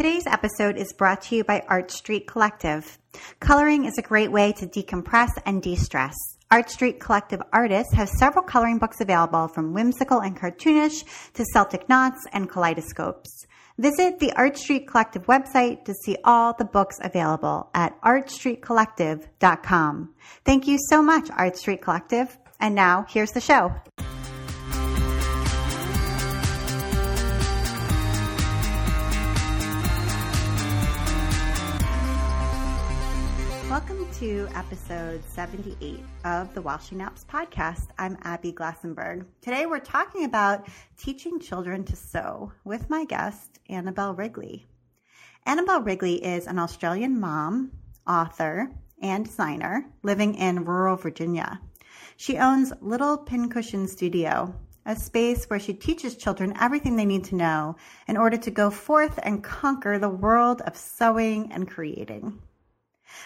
Today's episode is brought to you by Art Street Collective. Coloring is a great way to decompress and de-stress. Art Street Collective artists have several coloring books available from whimsical and cartoonish to Celtic knots and kaleidoscopes. Visit the Art Street Collective website to see all the books available at artstreetcollective.com. Thank you so much, Art Street Collective. And now here's the show. To episode 78 of the While She podcast. I'm Abby Glassenberg. Today we're talking about teaching children to sew with my guest, Annabel Wrigley. Annabel Wrigley is an Australian mom, author, and designer living in rural Virginia. She owns Little Pincushion Studio, a space where she teaches children everything they need to know in order to go forth and conquer the world of sewing and creating.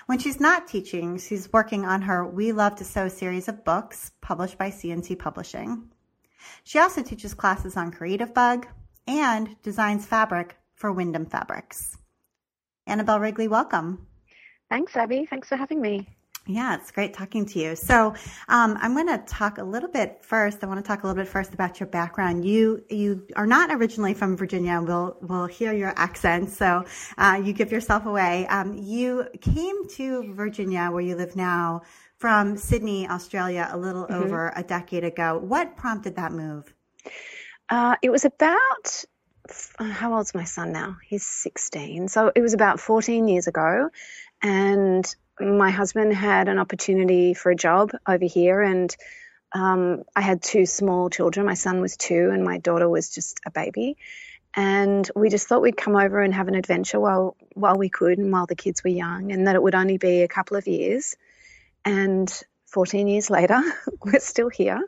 When she's not teaching, she's working on her We Love to Sew series of books published by C&T Publishing. She also teaches classes on Creativebug and designs fabric for Windham Fabrics. Annabel Wrigley, welcome. Thanks, Abby. Thanks for having me. Yeah, it's great talking to you. So, um, I'm going to talk a little bit first. I want to talk a little bit first about your background. You you are not originally from Virginia. We'll we'll hear your accent, so uh, you give yourself away. Um, you came to Virginia, where you live now, from Sydney, Australia, a little mm-hmm. over a decade ago. What prompted that move? Uh, it was about how old's my son now? He's 16. So it was about 14 years ago, and my husband had an opportunity for a job over here, and um, I had two small children. My son was two, and my daughter was just a baby. And we just thought we'd come over and have an adventure while while we could, and while the kids were young, and that it would only be a couple of years. And 14 years later, we're still here.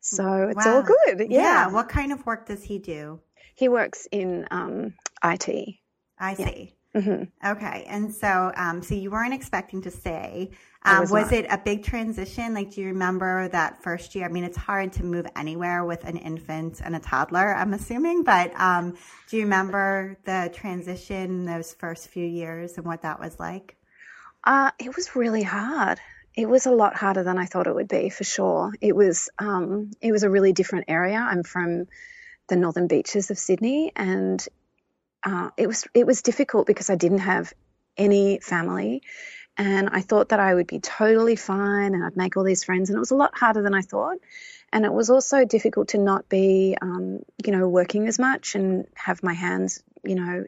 So it's wow. all good. Yeah. yeah. What kind of work does he do? He works in um, IT. I see. Mm-hmm. Okay, and so um, so you weren't expecting to stay. Um, was, was it a big transition? Like, do you remember that first year? I mean, it's hard to move anywhere with an infant and a toddler. I'm assuming, but um, do you remember the transition those first few years and what that was like? Uh, it was really hard. It was a lot harder than I thought it would be, for sure. It was um, it was a really different area. I'm from the northern beaches of Sydney, and uh, it was it was difficult because I didn't have any family, and I thought that I would be totally fine and I'd make all these friends, and it was a lot harder than I thought. And it was also difficult to not be, um, you know, working as much and have my hands, you know,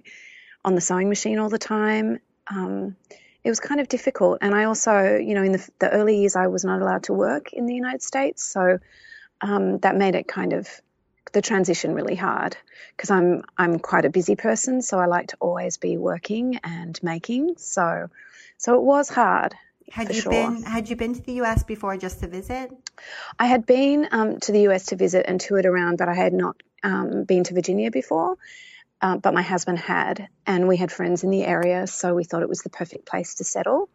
on the sewing machine all the time. Um, it was kind of difficult. And I also, you know, in the, the, early years, I was not allowed to work in the United States. So um, that made it kind of the transition really hard because I'm I'm quite a busy person, so I like to always be working and making. So so it was hard. Had you sure. been had you been to the US before just to visit? I had been um, to the US to visit and toured around, but I had not um, been to Virginia before. Uh, but my husband had, and we had friends in the area, so we thought it was the perfect place to settle.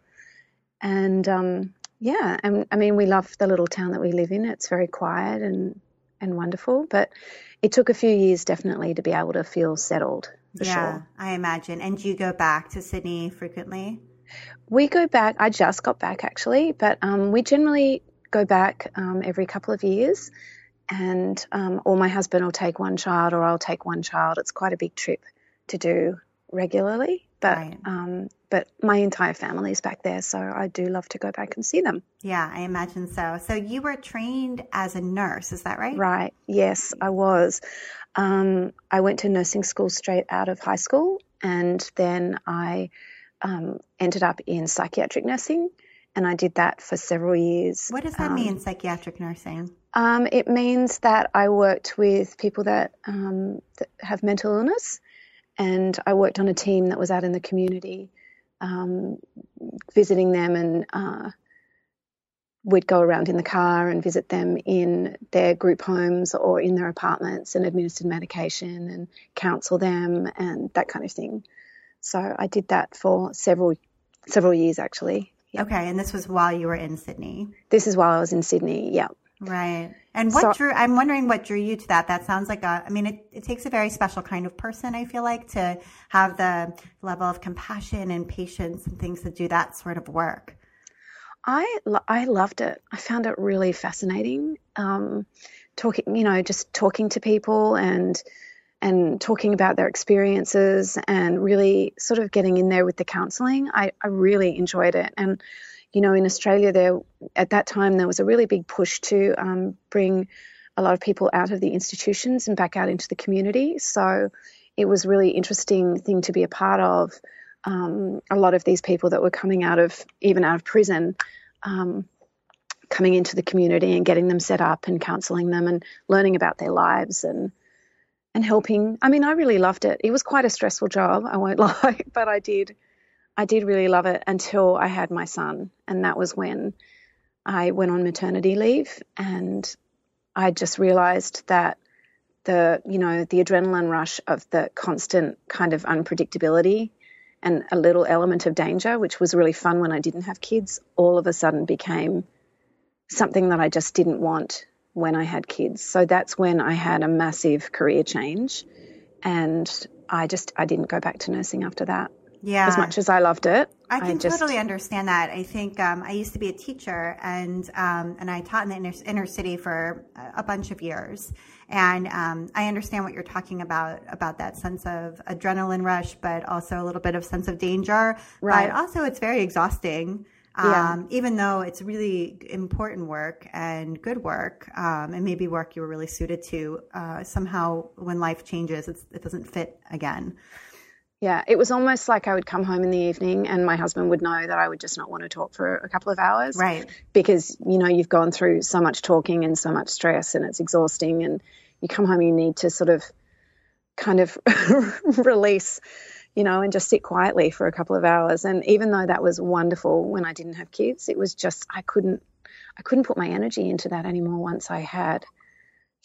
And um, yeah, and I mean, we love the little town that we live in. It's very quiet and and wonderful. But it took a few years definitely to be able to feel settled for yeah, sure. I imagine. And do you go back to Sydney frequently? We go back. I just got back actually, but um, we generally go back um, every couple of years. And um, or my husband will take one child, or I'll take one child. It's quite a big trip to do regularly. But right. um, but my entire family is back there, so I do love to go back and see them. Yeah, I imagine so. So you were trained as a nurse, is that right? Right. Yes, I was. Um, I went to nursing school straight out of high school, and then I um, ended up in psychiatric nursing, and I did that for several years. What does that um, mean, psychiatric nursing? Um, it means that I worked with people that, um, that have mental illness and I worked on a team that was out in the community, um, visiting them, and uh, we'd go around in the car and visit them in their group homes or in their apartments and administer medication and counsel them and that kind of thing. So I did that for several several years actually. Yep. Okay, and this was while you were in Sydney. This is while I was in Sydney. Yeah. Right. And what so, drew, I'm wondering what drew you to that. That sounds like a, I mean, it, it takes a very special kind of person, I feel like, to have the level of compassion and patience and things to do that sort of work. I, I loved it. I found it really fascinating. Um, talking, you know, just talking to people and, and talking about their experiences and really sort of getting in there with the counseling. I, I really enjoyed it. And you know, in Australia, there at that time there was a really big push to um, bring a lot of people out of the institutions and back out into the community. So it was really interesting thing to be a part of. Um, a lot of these people that were coming out of even out of prison, um, coming into the community and getting them set up and counselling them and learning about their lives and and helping. I mean, I really loved it. It was quite a stressful job, I won't lie, but I did I did really love it until I had my son. And that was when I went on maternity leave and I just realized that the, you know, the adrenaline rush of the constant kind of unpredictability and a little element of danger, which was really fun when I didn't have kids, all of a sudden became something that I just didn't want when I had kids. So that's when I had a massive career change and I just I didn't go back to nursing after that. Yeah. As much as I loved it. I can I just... totally understand that. I think um, I used to be a teacher and um, and I taught in the inner, inner, city for a bunch of years. And um, I understand what you're talking about about that sense of adrenaline rush, but also a little bit of sense of danger. Right. But also, it's very exhausting. Yeah. Um, even though it's really important work and good work, um, and maybe work you were really suited to, uh, somehow when life changes, it doesn't fit again. Yeah, it was almost like I would come home in the evening and my husband would know that I would just not want to talk for a couple of hours. Right. Because, you know, you've gone through so much talking and so much stress and it's exhausting and you come home, you need to sort of kind of release, you know, and just sit quietly for a couple of hours. And even though that was wonderful when I didn't have kids, it was just, I couldn't, I couldn't put my energy into that anymore once I had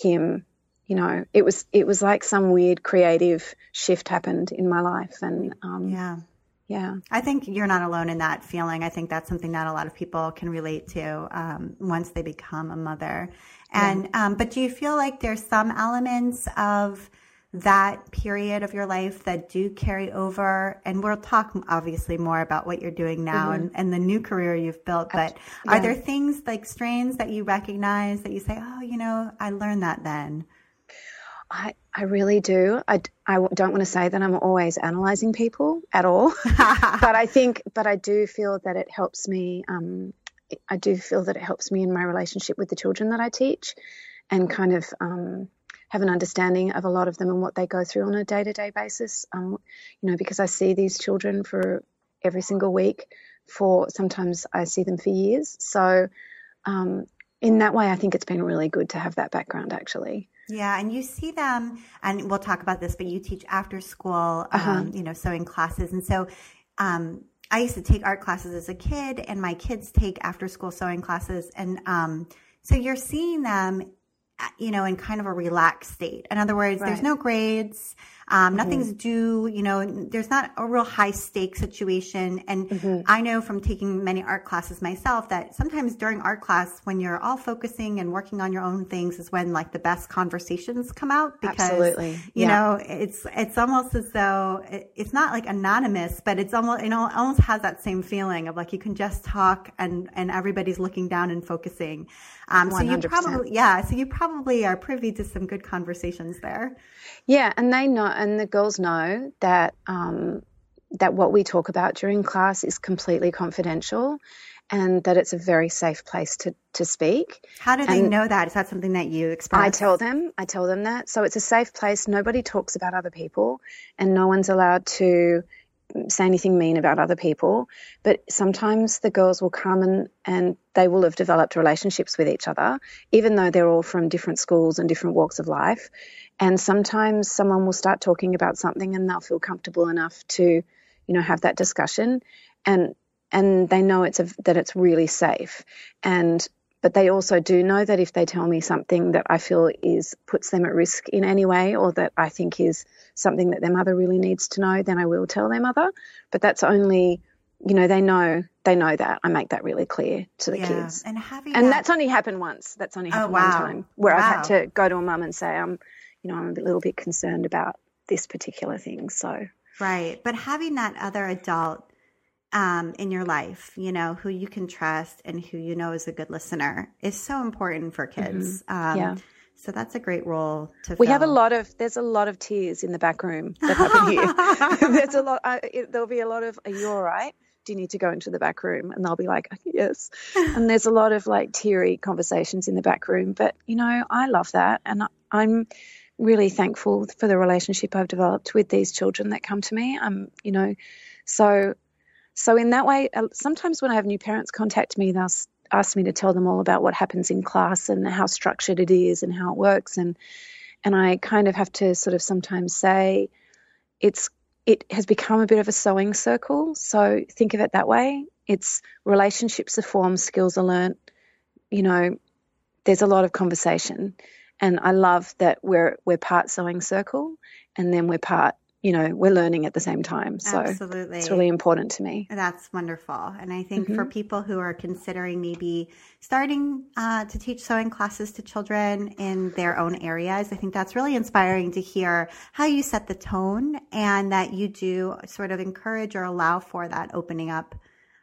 him you know, it was it was like some weird creative shift happened in my life, and um, yeah, yeah. I think you're not alone in that feeling. I think that's something that a lot of people can relate to um, once they become a mother. And yeah. um, but do you feel like there's some elements of that period of your life that do carry over and we'll talk obviously more about what you're doing now mm-hmm. and, and the new career you've built but yeah. are there things like strains that you recognize that you say oh you know i learned that then I, I really do. I, I don't want to say that I'm always analyzing people at all, but I think, but I do feel that it helps me. Um, I do feel that it helps me in my relationship with the children that I teach and kind of um, have an understanding of a lot of them and what they go through on a day to day basis. Um, you know, because I see these children for every single week for sometimes I see them for years. So, um, in that way, I think it's been really good to have that background actually. Yeah, and you see them, and we'll talk about this, but you teach after school, uh-huh. um, you know, sewing classes. And so um, I used to take art classes as a kid, and my kids take after school sewing classes. And um, so you're seeing them, uh, you know, in kind of a relaxed state. In other words, right. there's no grades. Um, nothing's mm-hmm. due, you know, there's not a real high stake situation. And mm-hmm. I know from taking many art classes myself that sometimes during art class, when you're all focusing and working on your own things is when like the best conversations come out because, Absolutely. you yeah. know, it's, it's almost as though it, it's not like anonymous, but it's almost, you know, it almost has that same feeling of like you can just talk and, and everybody's looking down and focusing. Um, so you probably, yeah, so you probably are privy to some good conversations there. Yeah, and they know, and the girls know that um, that what we talk about during class is completely confidential, and that it's a very safe place to to speak. How do they and know that? Is that something that you express? I tell them. I tell them that. So it's a safe place. Nobody talks about other people, and no one's allowed to say anything mean about other people, but sometimes the girls will come and, and they will have developed relationships with each other, even though they're all from different schools and different walks of life. And sometimes someone will start talking about something and they'll feel comfortable enough to, you know, have that discussion and and they know it's a, that it's really safe. And but they also do know that if they tell me something that I feel is puts them at risk in any way or that I think is something that their mother really needs to know, then I will tell their mother. But that's only you know, they know they know that. I make that really clear to the Yeah. kids. And having And that- that's only happened once. That's only Oh, happened wow. one time where I've had to go to a mum and say, I'm, you know, I'm a little bit concerned about this particular thing. So Right. But having that other adult um, in your life, you know, who you can trust and who you know is a good listener is so important for kids. Um, Mm-hmm. Yeah. So that's a great role to we have a lot of there's a lot of tears in the back room that happen here. there's a lot. Uh, it, there'll be a lot of, "Are you all right? Do you need to go into the back room?" And they'll be like, "Yes." And there's a lot of like teary conversations in the back room. But you know, I love that, and I, I'm really thankful for the relationship I've developed with these children that come to me. I'm, you know, so so in that way, uh, sometimes when I have new parents contact me, they'll ask me to tell them all about what happens in class and how structured it is and how it works, and and I kind of have to sort of sometimes say, it's it has become a bit of a sewing circle. So think of it that way. It's relationships are formed, skills are learnt. You know, there's a lot of conversation, and I love that we're we're part sewing circle, and then we're part. You know, we're learning at the same time. So Absolutely. it's really important to me. That's wonderful. And I think Mm-hmm. for people who are considering maybe starting uh, to teach sewing classes to children in their own areas, I think that's really inspiring to hear how you set the tone and that you do sort of encourage or allow for that opening up.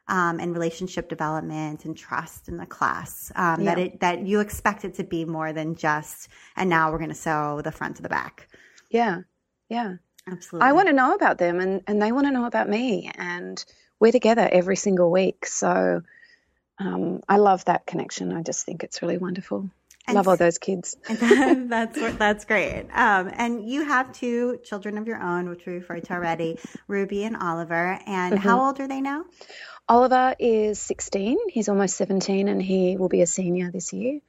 Um, and relationship development and trust in the class um, that it that you expect it to be more than just and now we're going to sew the front to the back. Yeah, yeah. Absolutely, I want to know about them, and and they want to know about me, and we're together every single week. So um, I love that connection. I just think it's really wonderful. And love all those kids. that's that's great. Um, and you have two children of your own, which we referred to already, Ruby and Oliver. And Mm-hmm. how old are they now? Oliver is 16. He's almost 17, and he will be a senior this year.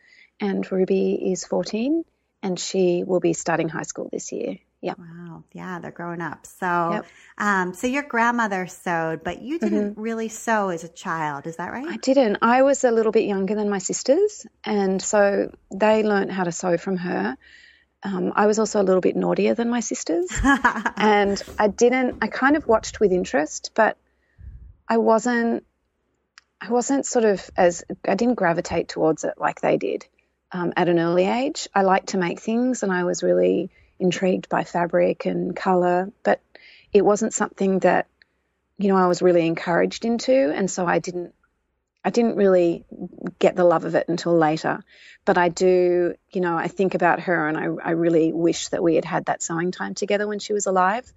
And Ruby is 14, and she will be starting high school this year. Yeah. Wow, yeah, they're growing up. So, Yep. um, so your grandmother sewed, but you didn't really sew as a child. Is that right? I didn't. I was a little bit younger than my sisters, and so they learned how to sew from her. Um, I was also a little bit naughtier than my sisters, and I didn't. I kind of watched with interest, but I wasn't. I wasn't sort of as I didn't gravitate towards it like they did um, at an early age. I liked to make things, and I was really intrigued by fabric and color, but it wasn't something that you know I was really encouraged into, and so I didn't. I didn't really get the love of it until later, but I do, you know, I think about her and I, I really wish that we had had that sewing time together when she was alive.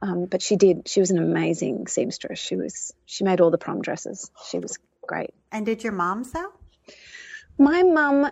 Um, but she did. She was an amazing seamstress. She was. She made all the prom dresses. She was great. and did your mom sew? My mum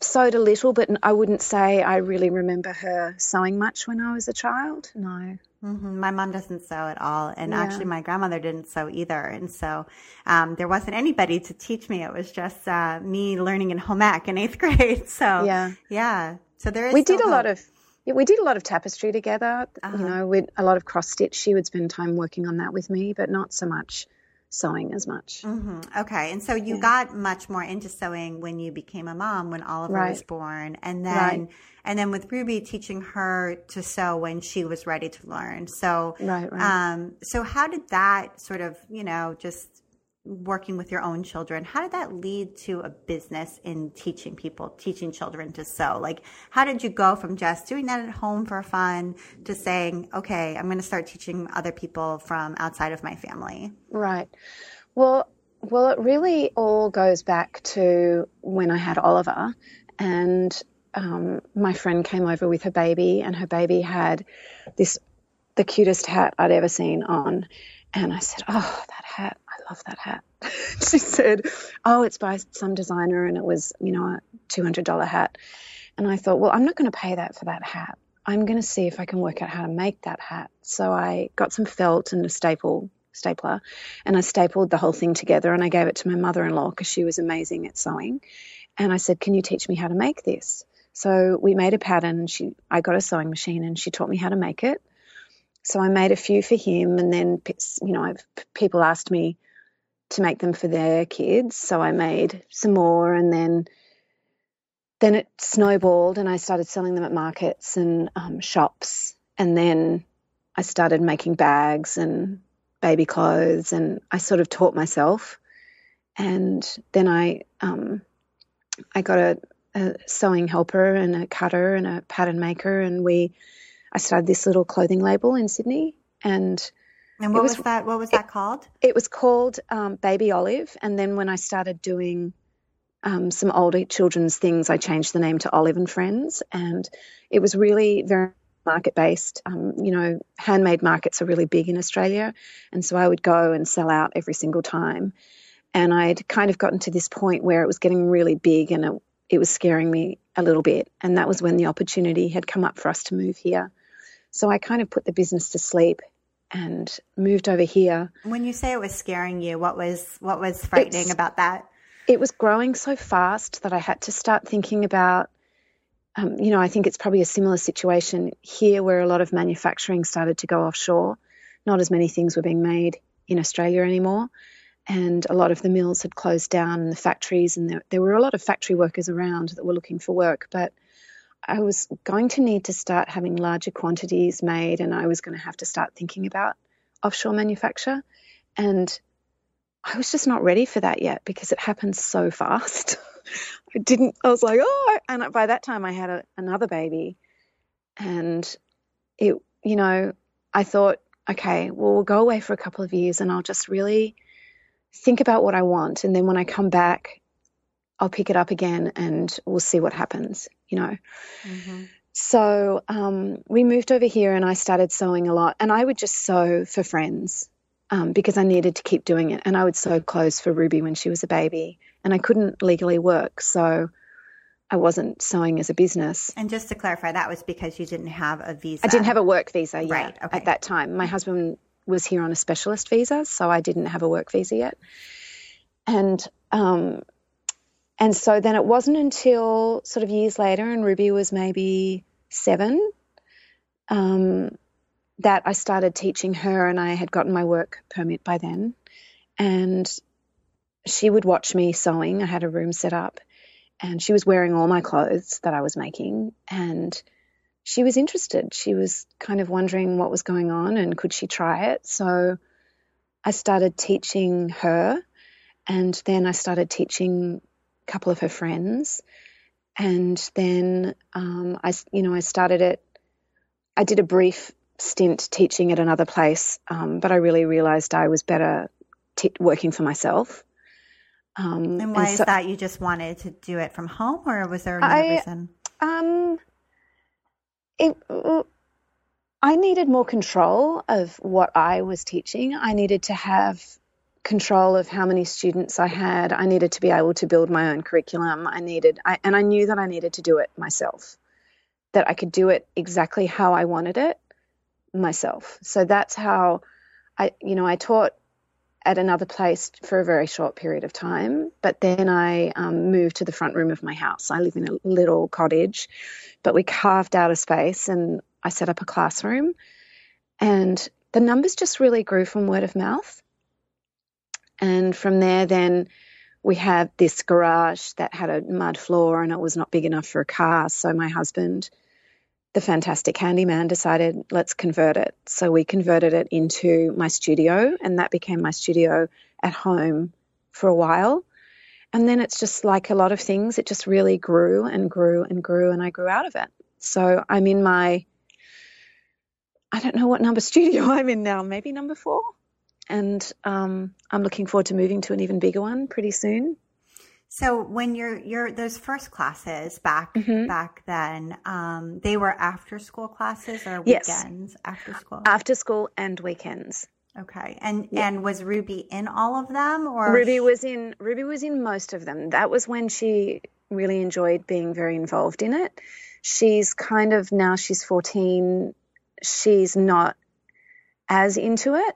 sewed a little, but I wouldn't say I really remember her sewing much when I was a child. No. hmm My mom doesn't sew at all, and Yeah. actually, my grandmother didn't sew either. And so, um, there wasn't anybody to teach me. It was just uh, me learning in home ec in eighth grade. So, Yeah. yeah. So there is. we did a still lot of yeah, we did a lot of tapestry together. Uh-huh. You know, with a lot of cross stitch. She would spend time working on that with me, but not so much sewing as much. hmm Okay, and so you got much more into sewing when you became a mom, when Oliver was born, and then Right. and then with Ruby teaching her to sew when she was ready to learn. So, Right, right. um, so how did that sort of you know just working with your own children? How did that lead to a business in teaching people, teaching children to sew? Like, how did you go from just doing that at home for fun to saying, okay, I'm going to start teaching other people from outside of my family? Right. Well, well, it really all goes back to when I had Oliver, and um, my friend came over with her baby, and her baby had this the cutest hat I'd ever seen on, and I said, "Oh, that hat! Love that hat." she said, "Oh, it's by some designer, and it was, you know, a two hundred dollar hat." And I thought, well, I'm not going to pay that for that hat. I'm going to see if I can work out how to make that hat. So I got some felt and a staple stapler and I stapled the whole thing together and I gave it to my mother-in-law because she was amazing at sewing. And I said, "Can you teach me how to make this?" So we made a pattern she I got a sewing machine and she taught me how to make it. So I made a few for him and then you know, I've, people asked me to make them for their kids, so I made some more and then then it snowballed and I started selling them at markets and um, shops. And then I started making bags and baby clothes, and I sort of taught myself. And then I um, I got a, a sewing helper and a cutter and a pattern maker, and we I started this little clothing label in Sydney, and and what was, was, that? What was that called? It was called um, Baby Olive. And then when I started doing um, some older children's things, I changed the name to Olive and Friends, and it was really very market based. Um, you know, handmade markets are really big in Australia, and so I would go and sell out every single time. And I'd kind of gotten to this point where it was getting really big, and it, it was scaring me a little bit. And that was when the opportunity had come up for us to move here. So I kind of put the business to sleep and moved over here. When you say it was scaring you, what was what was frightening it's, about that? It was growing so fast that I had to start thinking about. Um, you know, I think it's probably a similar situation here where a lot of manufacturing started to go offshore. Not as many things were being made in Australia anymore. And a lot of the mills had closed down and the factories, and there, there were a lot of factory workers around that were looking for work. But I was going to need to start having larger quantities made, and I was going to have to start thinking about offshore manufacture. And I was just not ready for that yet because it happened so fast. I didn't, I was like, oh, and by that time I had a, another baby. And it, you know, I thought, okay, well, we'll go away for a couple of years and I'll just really think about what I want. And then when I come back, I'll pick it up again and we'll see what happens, you know. Mm-hmm. So um, we moved over here and I started sewing a lot. And I would just sew for friends um, because I needed to keep doing it. And I would sew clothes for Ruby when she was a baby. And I couldn't legally work. So I wasn't sewing as a business. And just to clarify, that was because you didn't have a visa. I didn't have a work visa yet right, okay. at that time. My husband was here on a specialist visa, so I didn't have a work visa yet. And um, and so then it wasn't until sort of years later, and Ruby was maybe seven, um, that I started teaching her, and I had gotten my work permit by then. And she would watch me sewing. I had a room set up, and she was wearing all my clothes that I was making. And she was interested. She was kind of wondering what was going on and could she try it. So I started teaching her, and then I started teaching couple of her friends, and then um, I, you know, I started it. I did a brief stint teaching at another place, um, but I really realised I was better t- working for myself. Um, and why and so, is that? You just wanted to do it from home, or was there another I, reason? Um, it, I needed more control of what I was teaching. I needed to have control of how many students I had. I needed to be able to build my own curriculum. I needed, I, and I knew that I needed to do it myself, that I could do it exactly how I wanted it myself. So that's how I, you know, I taught at another place for a very short period of time, but then I um, moved to the front room of my house. I live in a little cottage, but we carved out a space and I set up a classroom. And the numbers just really grew from word of mouth. And from there, then we had this garage that had a mud floor and it was not big enough for a car. So my husband, the fantastic handyman, decided let's convert it. So we converted it into my studio, and that became my studio at home for a while. And then it's just like a lot of things, it just really grew and grew and grew, and I grew out of it. So I'm in my, I don't know what number studio I'm in now, maybe number four and um, I'm looking forward to moving to an even bigger one pretty soon. So when you're you're those first classes back mm-hmm. back then, um, they were after school classes or weekends yes. after school? After school and weekends. Okay. And yeah. and was Ruby in all of them or Ruby was in Ruby was in most of them. That was when she really enjoyed being very involved in it. She's kind of now she's 14, she's not as into it.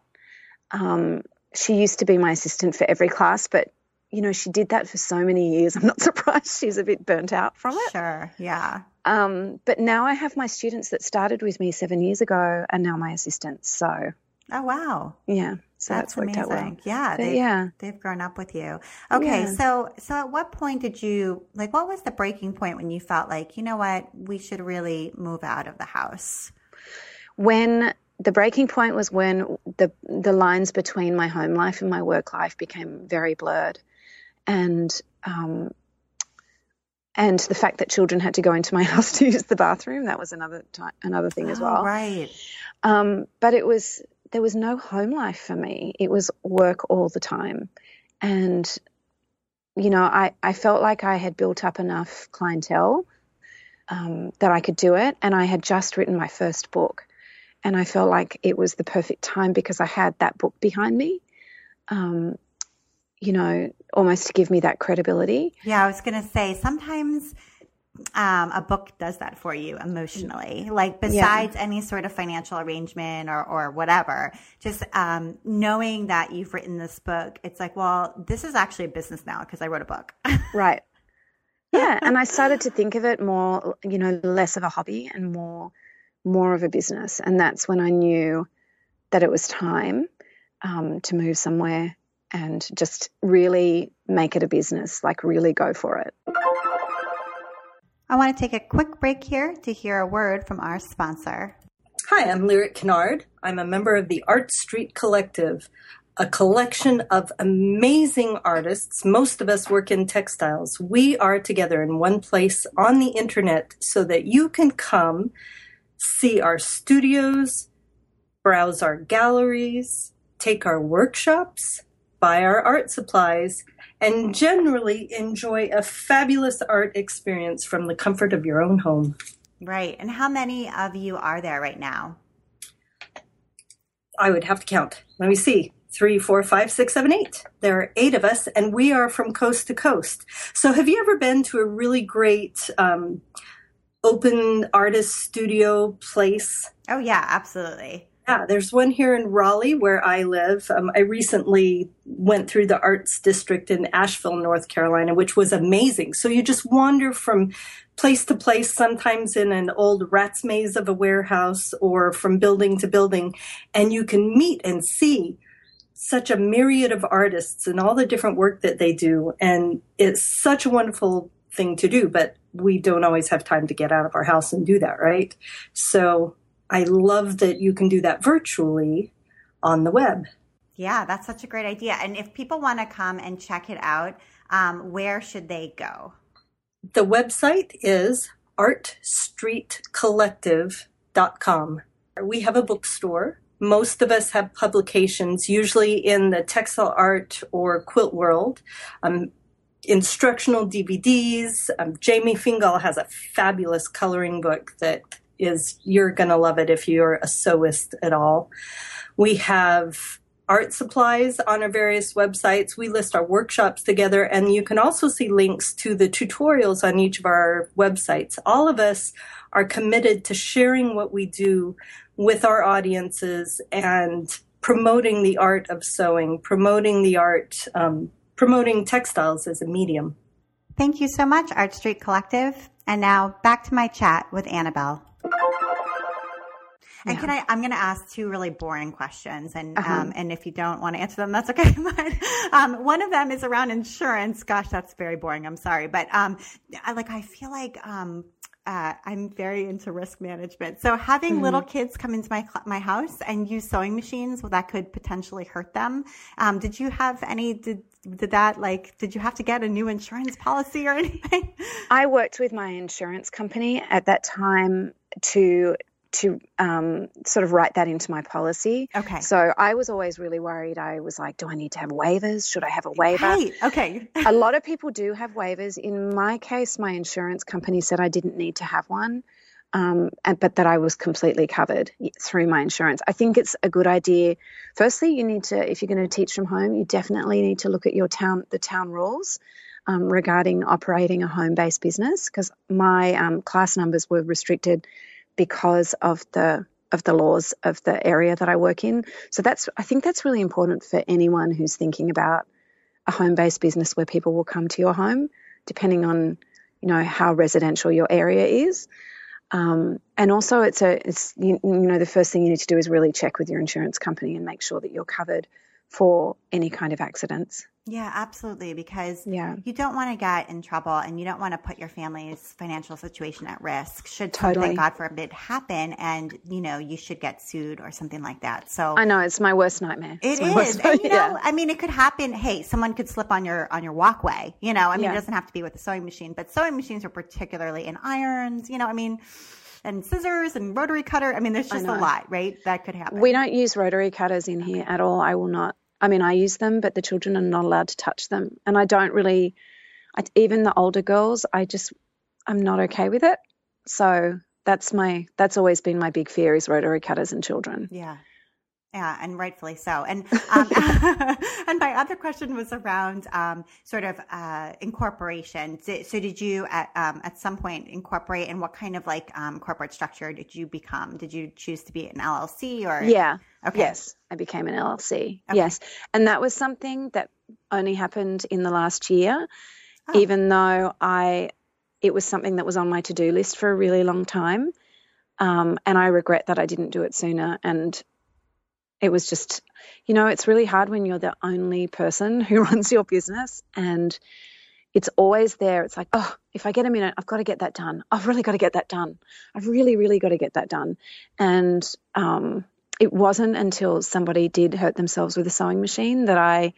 Um, she used to be my assistant for every class, but you know, she did that for so many years. I'm not surprised she's a bit burnt out from it. Sure, yeah. Um, but now I have my students that started with me seven years ago and now my assistants. So, oh wow, yeah, so that's, that's worked amazing. out well. Yeah, they've, yeah, they've grown up with you. Okay, yeah. so so at what point did you like? What was the breaking point when you felt like you know what we should really move out of the house? When the breaking point was when the the lines between my home life and my work life became very blurred, and um, and the fact that children had to go into my house to use the bathroom that was another time, another thing as well. Oh, right. Um, but it was there was no home life for me. It was work all the time, and you know I I felt like I had built up enough clientele um, that I could do it, and I had just written my first book, and I felt like it was the perfect time because I had that book behind me. Um, you know, almost to give me that credibility. Yeah, I was going to say sometimes um, a book does that for you emotionally. Like besides yeah. any sort of financial arrangement or, or whatever, just um, knowing that you've written this book, it's like, well, this is actually a business now because I wrote a book. right. Yeah, and I started to think of it more, you know, less of a hobby and more more of a business, and that's when I knew that it was time um, to move somewhere and just really make it a business, like really go for it. I want to take a quick break here to hear a word from our sponsor. Hi, I'm Lyric Kinard. I'm a member of the Art Street Collective, a collection of amazing artists. Most of us work in textiles. We are together in one place on the internet so that you can come see our studios, browse our galleries, take our workshops, buy our art supplies, and generally enjoy a fabulous art experience from the comfort of your own home. Right. And how many of you are there right now? I would have to count. Let me see. Three, four, five, six, seven, eight. There are eight of us, and we are from coast to coast. So, have you ever been to a really great um, open artist studio place? Oh, yeah, absolutely. Yeah, there's one here in Raleigh where I live. Um, I recently went through the arts district in Asheville, North Carolina, which was amazing. So you just wander from place to place, sometimes in an old rat's maze of a warehouse or from building to building, and you can meet and see such a myriad of artists and all the different work that they do. And it's such a wonderful thing to do, but we don't always have time to get out of our house and do that, right? So I love that you can do that virtually on the web. Yeah, that's such a great idea. And if people want to come and check it out, um, where should they go? The website is artstreetcollective.com. We have a bookstore. Most of us have publications, usually in the textile art or quilt world. Um, instructional DVDs. Um, Jamie Fingal has a fabulous coloring book that is you're going to love it if you're a sewist at all. We have art supplies on our various websites. We list our workshops together, and you can also see links to the tutorials on each of our websites. All of us are committed to sharing what we do with our audiences and promoting the art of sewing, promoting the art, um, promoting textiles as a medium. Thank you so much, Art Street Collective. And now back to my chat with Annabel. And yeah. can I? I'm going to ask two really boring questions, and uh-huh. um, and if you don't want to answer them, that's okay. but um, one of them is around insurance. Gosh, that's very boring. I'm sorry, but um, I, like I feel like um, uh, I'm very into risk management. So having mm-hmm. little kids come into my my house and use sewing machines, well, that could potentially hurt them. Um, did you have any? Did did that like? Did you have to get a new insurance policy or anything? I worked with my insurance company at that time to to um, sort of write that into my policy. Okay. So I was always really worried. I was like, do I need to have waivers? Should I have a waiver? Right. Okay. a lot of people do have waivers. In my case, my insurance company said I didn't need to have one. Um, and, but that I was completely covered through my insurance. I think it's a good idea. Firstly, you need to, if you're going to teach from home, you definitely need to look at your town, the town rules um, regarding operating a home-based business. Because my um, class numbers were restricted because of the of the laws of the area that I work in. So that's I think that's really important for anyone who's thinking about a home-based business where people will come to your home, depending on you know how residential your area is. Um, and also, it's a it's you, you know the first thing you need to do is really check with your insurance company and make sure that you're covered for any kind of accidents. Yeah, absolutely. Because Yeah. you don't want to get in trouble and you don't want to put your family's financial situation at risk should Totally. something, God forbid, happen and, you know, you should get sued or something like that. So I know it's my worst nightmare. It's worst- and you know, yeah. I mean, it could happen. Hey, someone could slip on your on your walkway. You know, I mean, Yeah. it doesn't have to be with a sewing machine, but sewing machines are particularly in irons. You know, I mean, and scissors and rotary cutter. I mean, there's just a lot, right? That could happen. We don't use rotary cutters in here at all. I will not. I mean, I use them, but the children are not allowed to touch them. And I don't really, I, even the older girls, I just, I'm not okay with it. So that's my, that's always been my big fear is rotary cutters and children. yeah. Yeah, and rightfully so. And um, and my other question was around um, sort of uh, incorporation. So, so did you at um, at some point incorporate, and what kind of like um, corporate structure did you become? Did you choose to be an LLC or Yeah. Okay. Yes. I became an LLC. Okay. Yes. And that was something that only happened in the last year, Oh. even though I, it was something that was on my to do list for a really long time. Um, and I regret that I didn't do it sooner. And it was just, you know, it's really hard when you're the only person who runs your business and it's always there. It's like, oh, if I get a minute, I've got to get that done. I've really got to get that done. I've really, really got to get that done. And um, it wasn't until somebody did hurt themselves with a sewing machine that I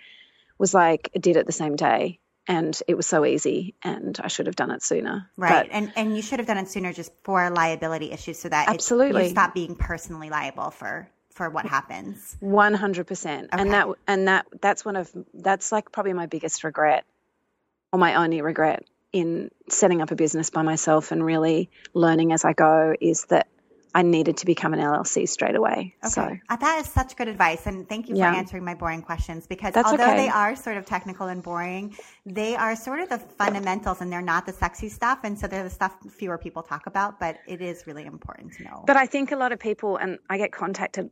was like, did it the same day. And it was so easy, and I should have done it sooner. Right, But and and you should have done it sooner, just for liability issues, so that it- Absolutely. you stop being personally liable for for what happens. One hundred percent, and that and that that's one of that's like probably my biggest regret, or my only regret in setting up a business by myself and really learning as I go is that I needed to become an LLC straight away. Okay, So Uh, that is such good advice, and thank you Yeah. for answering my boring questions. Because That's although okay. they are sort of technical and boring, they are sort of the fundamentals, and they're not the sexy stuff, and so they're the stuff fewer people talk about. But it is really important to know. But I think a lot of people, and I get contacted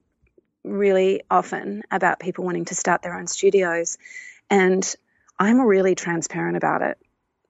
really often about people wanting to start their own studios, and I'm really transparent about it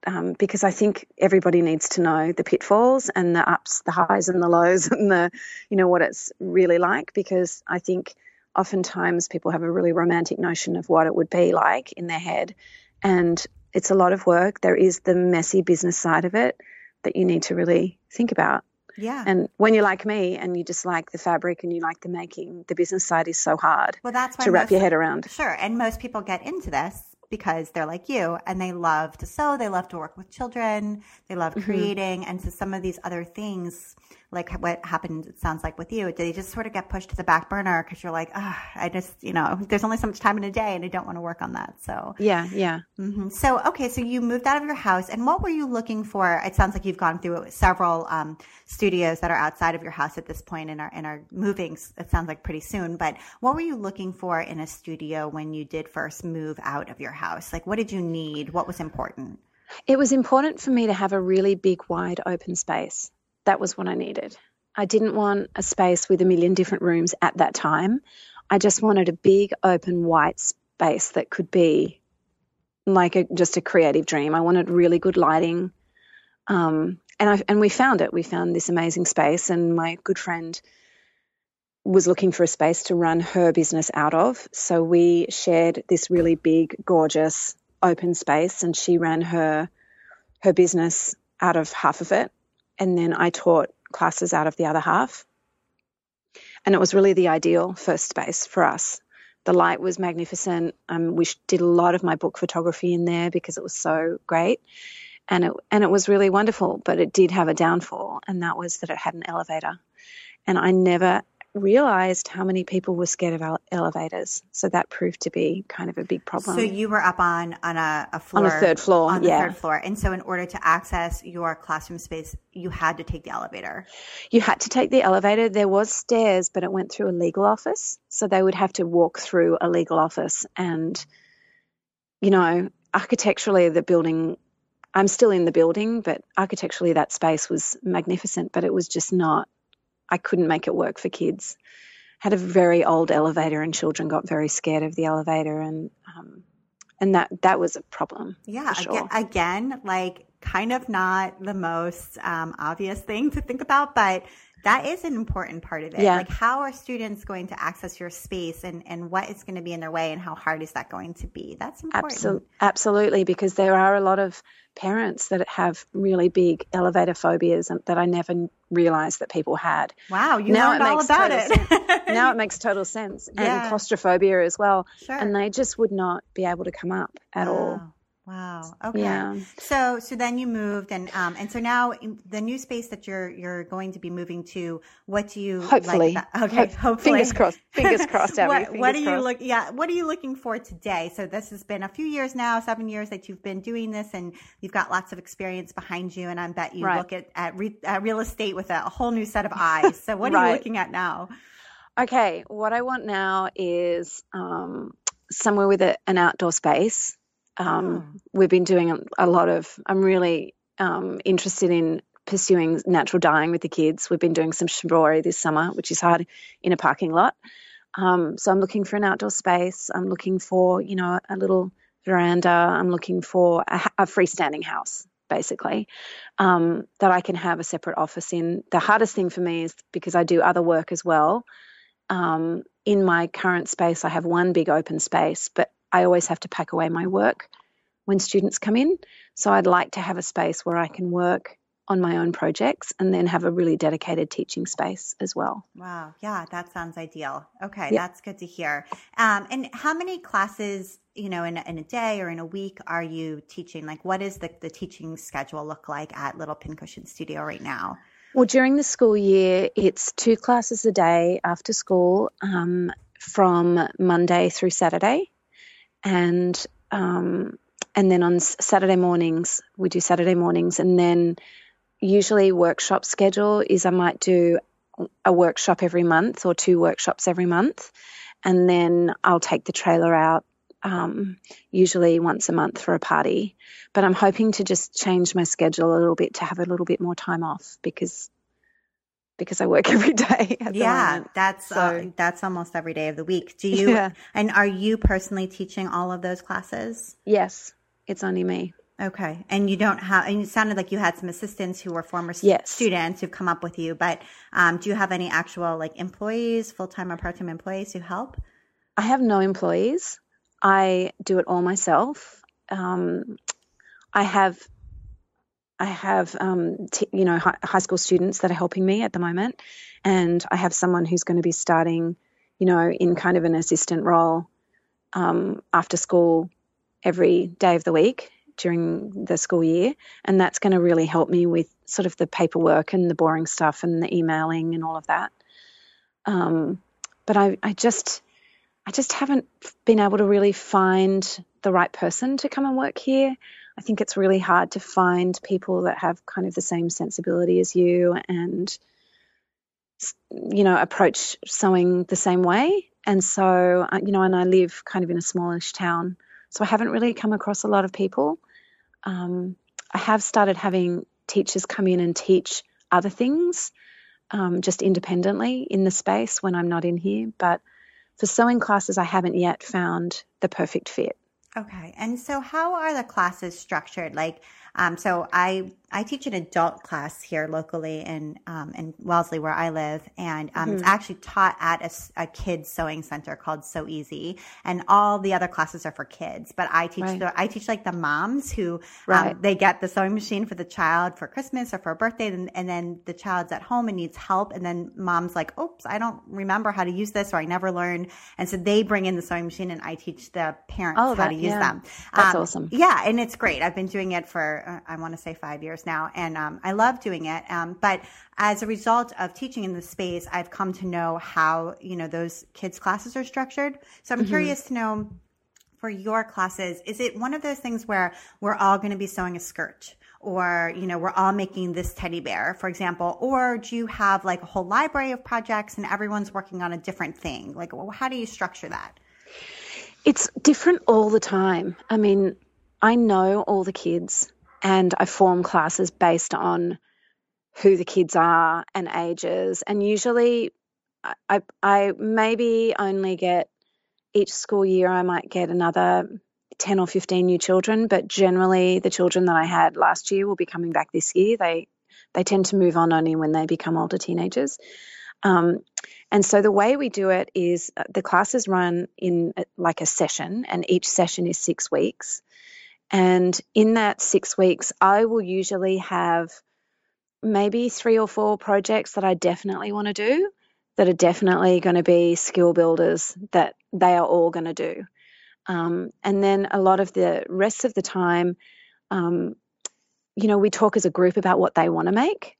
um, because I think everybody needs to know the pitfalls and the ups, the highs, and the lows, and the you know what it's really like. Because I think oftentimes people have a really romantic notion of what it would be like in their head, and it's a lot of work. There is the messy business side of it that you need to really think about. Yeah. And when you're like me and you just like the fabric and you like the making, the business side is so hard well, that's why to wrap most- your head around. Sure. And most people get into this because they're like you and they love to sew, they love to work with children, they love Mm-hmm. creating. And so some of these other things, like what happened, it sounds like with you, Did they just sort of get pushed to the back burner because you're like, ah, I just, you know, there's only so much time in a day and I don't want to work on that. So, Yeah, yeah. hmm so, okay, so you moved out of your house and what were you looking for? It sounds like you've gone through several um, studios that are outside of your house at this point and are, and are moving, it sounds like pretty soon, but what were you looking for in a studio when you did first move out of your house? Like, what did you need? What was important? It was important for me to have a really big, wide open space. That was what I needed. I didn't want a space with a million different rooms at that time. I just wanted a big, open, white space that could be like a, just a creative dream. I wanted really good lighting. Um, and I and we found it. We found this amazing space, and my good friend was looking for a space to run her business out of. So we shared this really big, gorgeous open space, and she ran her her business out of half of it, and then I taught classes out of the other half. And it was really the ideal first space for us. The light was magnificent. Um, we did a lot of my book photography in there because it was so great, and it and it was really wonderful. But it did have a downfall, and that was that it had an elevator, and I never realized how many people were scared of ele- elevators. So that proved to be kind of a big problem. So you were up on on a, a floor On a third floor, on the yeah. third floor, and so in order to access your classroom space, you had to take the elevator. You had to take the elevator. There was stairs, but it went through a legal office. So they would have to walk through a legal office. And, you know, architecturally, the building, I'm still in the building, but architecturally, that space was magnificent, but it was just not, I couldn't make it work for kids. Had a very old elevator, and children got very scared of the elevator. And, um, and that, that was a problem. Yeah, for again, again, like kind of not the most um, obvious thing to think about, but that is an important part of it. Yeah. Like, how are students going to access your space and, and what is going to be in their way and how hard is that going to be? That's important. Absolutely, absolutely because there are a lot of parents that have really big elevator phobias that I never realized that people had. Wow, you now learned all about it. now it makes total sense. Yeah. And claustrophobia as well. Sure. And they just would not be able to come up at oh. all. Wow. Okay. Yeah. So so then you moved and um and so now the new space that you're you're going to be moving to, what do you hopefully like okay, hopefully fingers crossed. Fingers crossed, Abby. what, fingers what are crossed. you look yeah, what are you looking for today? So this has been a few years now, seven years that you've been doing this and you've got lots of experience behind you and I bet you right. look at at, re, at, real estate with a, whole new set of eyes. So what are you looking at now? Okay, what I want now is um, somewhere with a, an outdoor space um, oh. We've been doing a, lot of, I'm really um, interested in pursuing natural dyeing with the kids. We've been doing some shibori this summer, which is hard in a parking lot. Um, so I'm looking for an outdoor space. I'm looking for, you know, a little veranda. I'm looking for a, a freestanding house, basically, um, that I can have a separate office in. The hardest thing for me is because I do other work as well. Um, in my current space, I have one big open space, but I always have to pack away my work when students come in. So I'd like to have a space where I can work on my own projects and then have a really dedicated teaching space as well. Wow. Yeah, that sounds ideal. Okay, that's good to hear. Um, and how many classes, you know, in, in a day or in a week are you teaching? Like, what is the, the teaching schedule look like at Little Pincushion Studio right now? Well, during the school year, it's two classes a day after school um, from Monday through Saturday and um, and then on Saturday mornings we do Saturday mornings, and then usually workshop schedule is I might do a workshop every month or two workshops every month, and then I'll take the trailer out um, usually once a month for a party. But I'm hoping to just change my schedule a little bit to have a little bit more time off because because I work every day. yeah, that's so, uh, that's almost every day of the week. Do you? Yeah. And are you personally teaching all of those classes? Yes, it's only me. Okay, and you don't have. And it sounded like you had some assistants who were former yes. students who've come up with you. But um, do you have any actual like employees, full time or part time employees who help? I have no employees. I do it all myself. Um, I have I have, um, t- you know, high school students that are helping me at the moment, and I have someone who's going to be starting, you know, in kind of an assistant role um, after school every day of the week during the school year, and that's going to really help me with sort of the paperwork and the boring stuff and the emailing and all of that. Um, but I, I just, I just haven't been able to really find the right person to come and work here. I think it's really hard to find people that have kind of the same sensibility as you and you know approach sewing the same way. And so uh, you know and i live kind of in a smallish town so i haven't really come across a lot of people. Um, i have started having teachers come in and teach other things um, just independently in the space when i'm not in here but for sewing classes i haven't yet found the perfect fit Okay. And so how are the classes structured? Like, um, so I I teach an adult class here locally in um, in Wellesley where I live, and um, mm-hmm. it's actually taught at a, a, kids sewing center called Sew Easy, and all the other classes are for kids. But I teach right. the I teach like the moms who um, they get the sewing machine for the child for Christmas or for a birthday, and, and then the child's at home and needs help, and then mom's like, "Oops, I don't remember how to use this, or I never learned," and so they bring in the sewing machine, and I teach the parents oh, that, how to use yeah. them. That's um, awesome. Yeah, and it's great. I've been doing it for uh, I want to say five years now, and um, I love doing it. Um, but as a result of teaching in this space, I've come to know how you know those kids' classes are structured. So I'm mm-hmm. curious to know for your classes, is it one of those things where we're all going to be sewing a skirt? Or, you know, we're all making this teddy bear, for example. Or do you have like a whole library of projects and everyone's working on a different thing? Like, how do you structure that? It's different all the time. I mean, I know all the kids and I form classes based on who the kids are and ages. And usually, I, I maybe only get each school year, I might get another 10 or 15 new children, but generally the children that I had last year will be coming back this year. They they tend to move on only when they become older teenagers. Um, and so the way we do it is uh, the classes run in uh, like a session, and each session is six weeks. And in that six weeks, I will usually have maybe three or four projects that I definitely want to do that are definitely going to be skill builders that they are all going to do. Um, and then a lot of the rest of the time, um, you know, we talk as a group about what they want to make.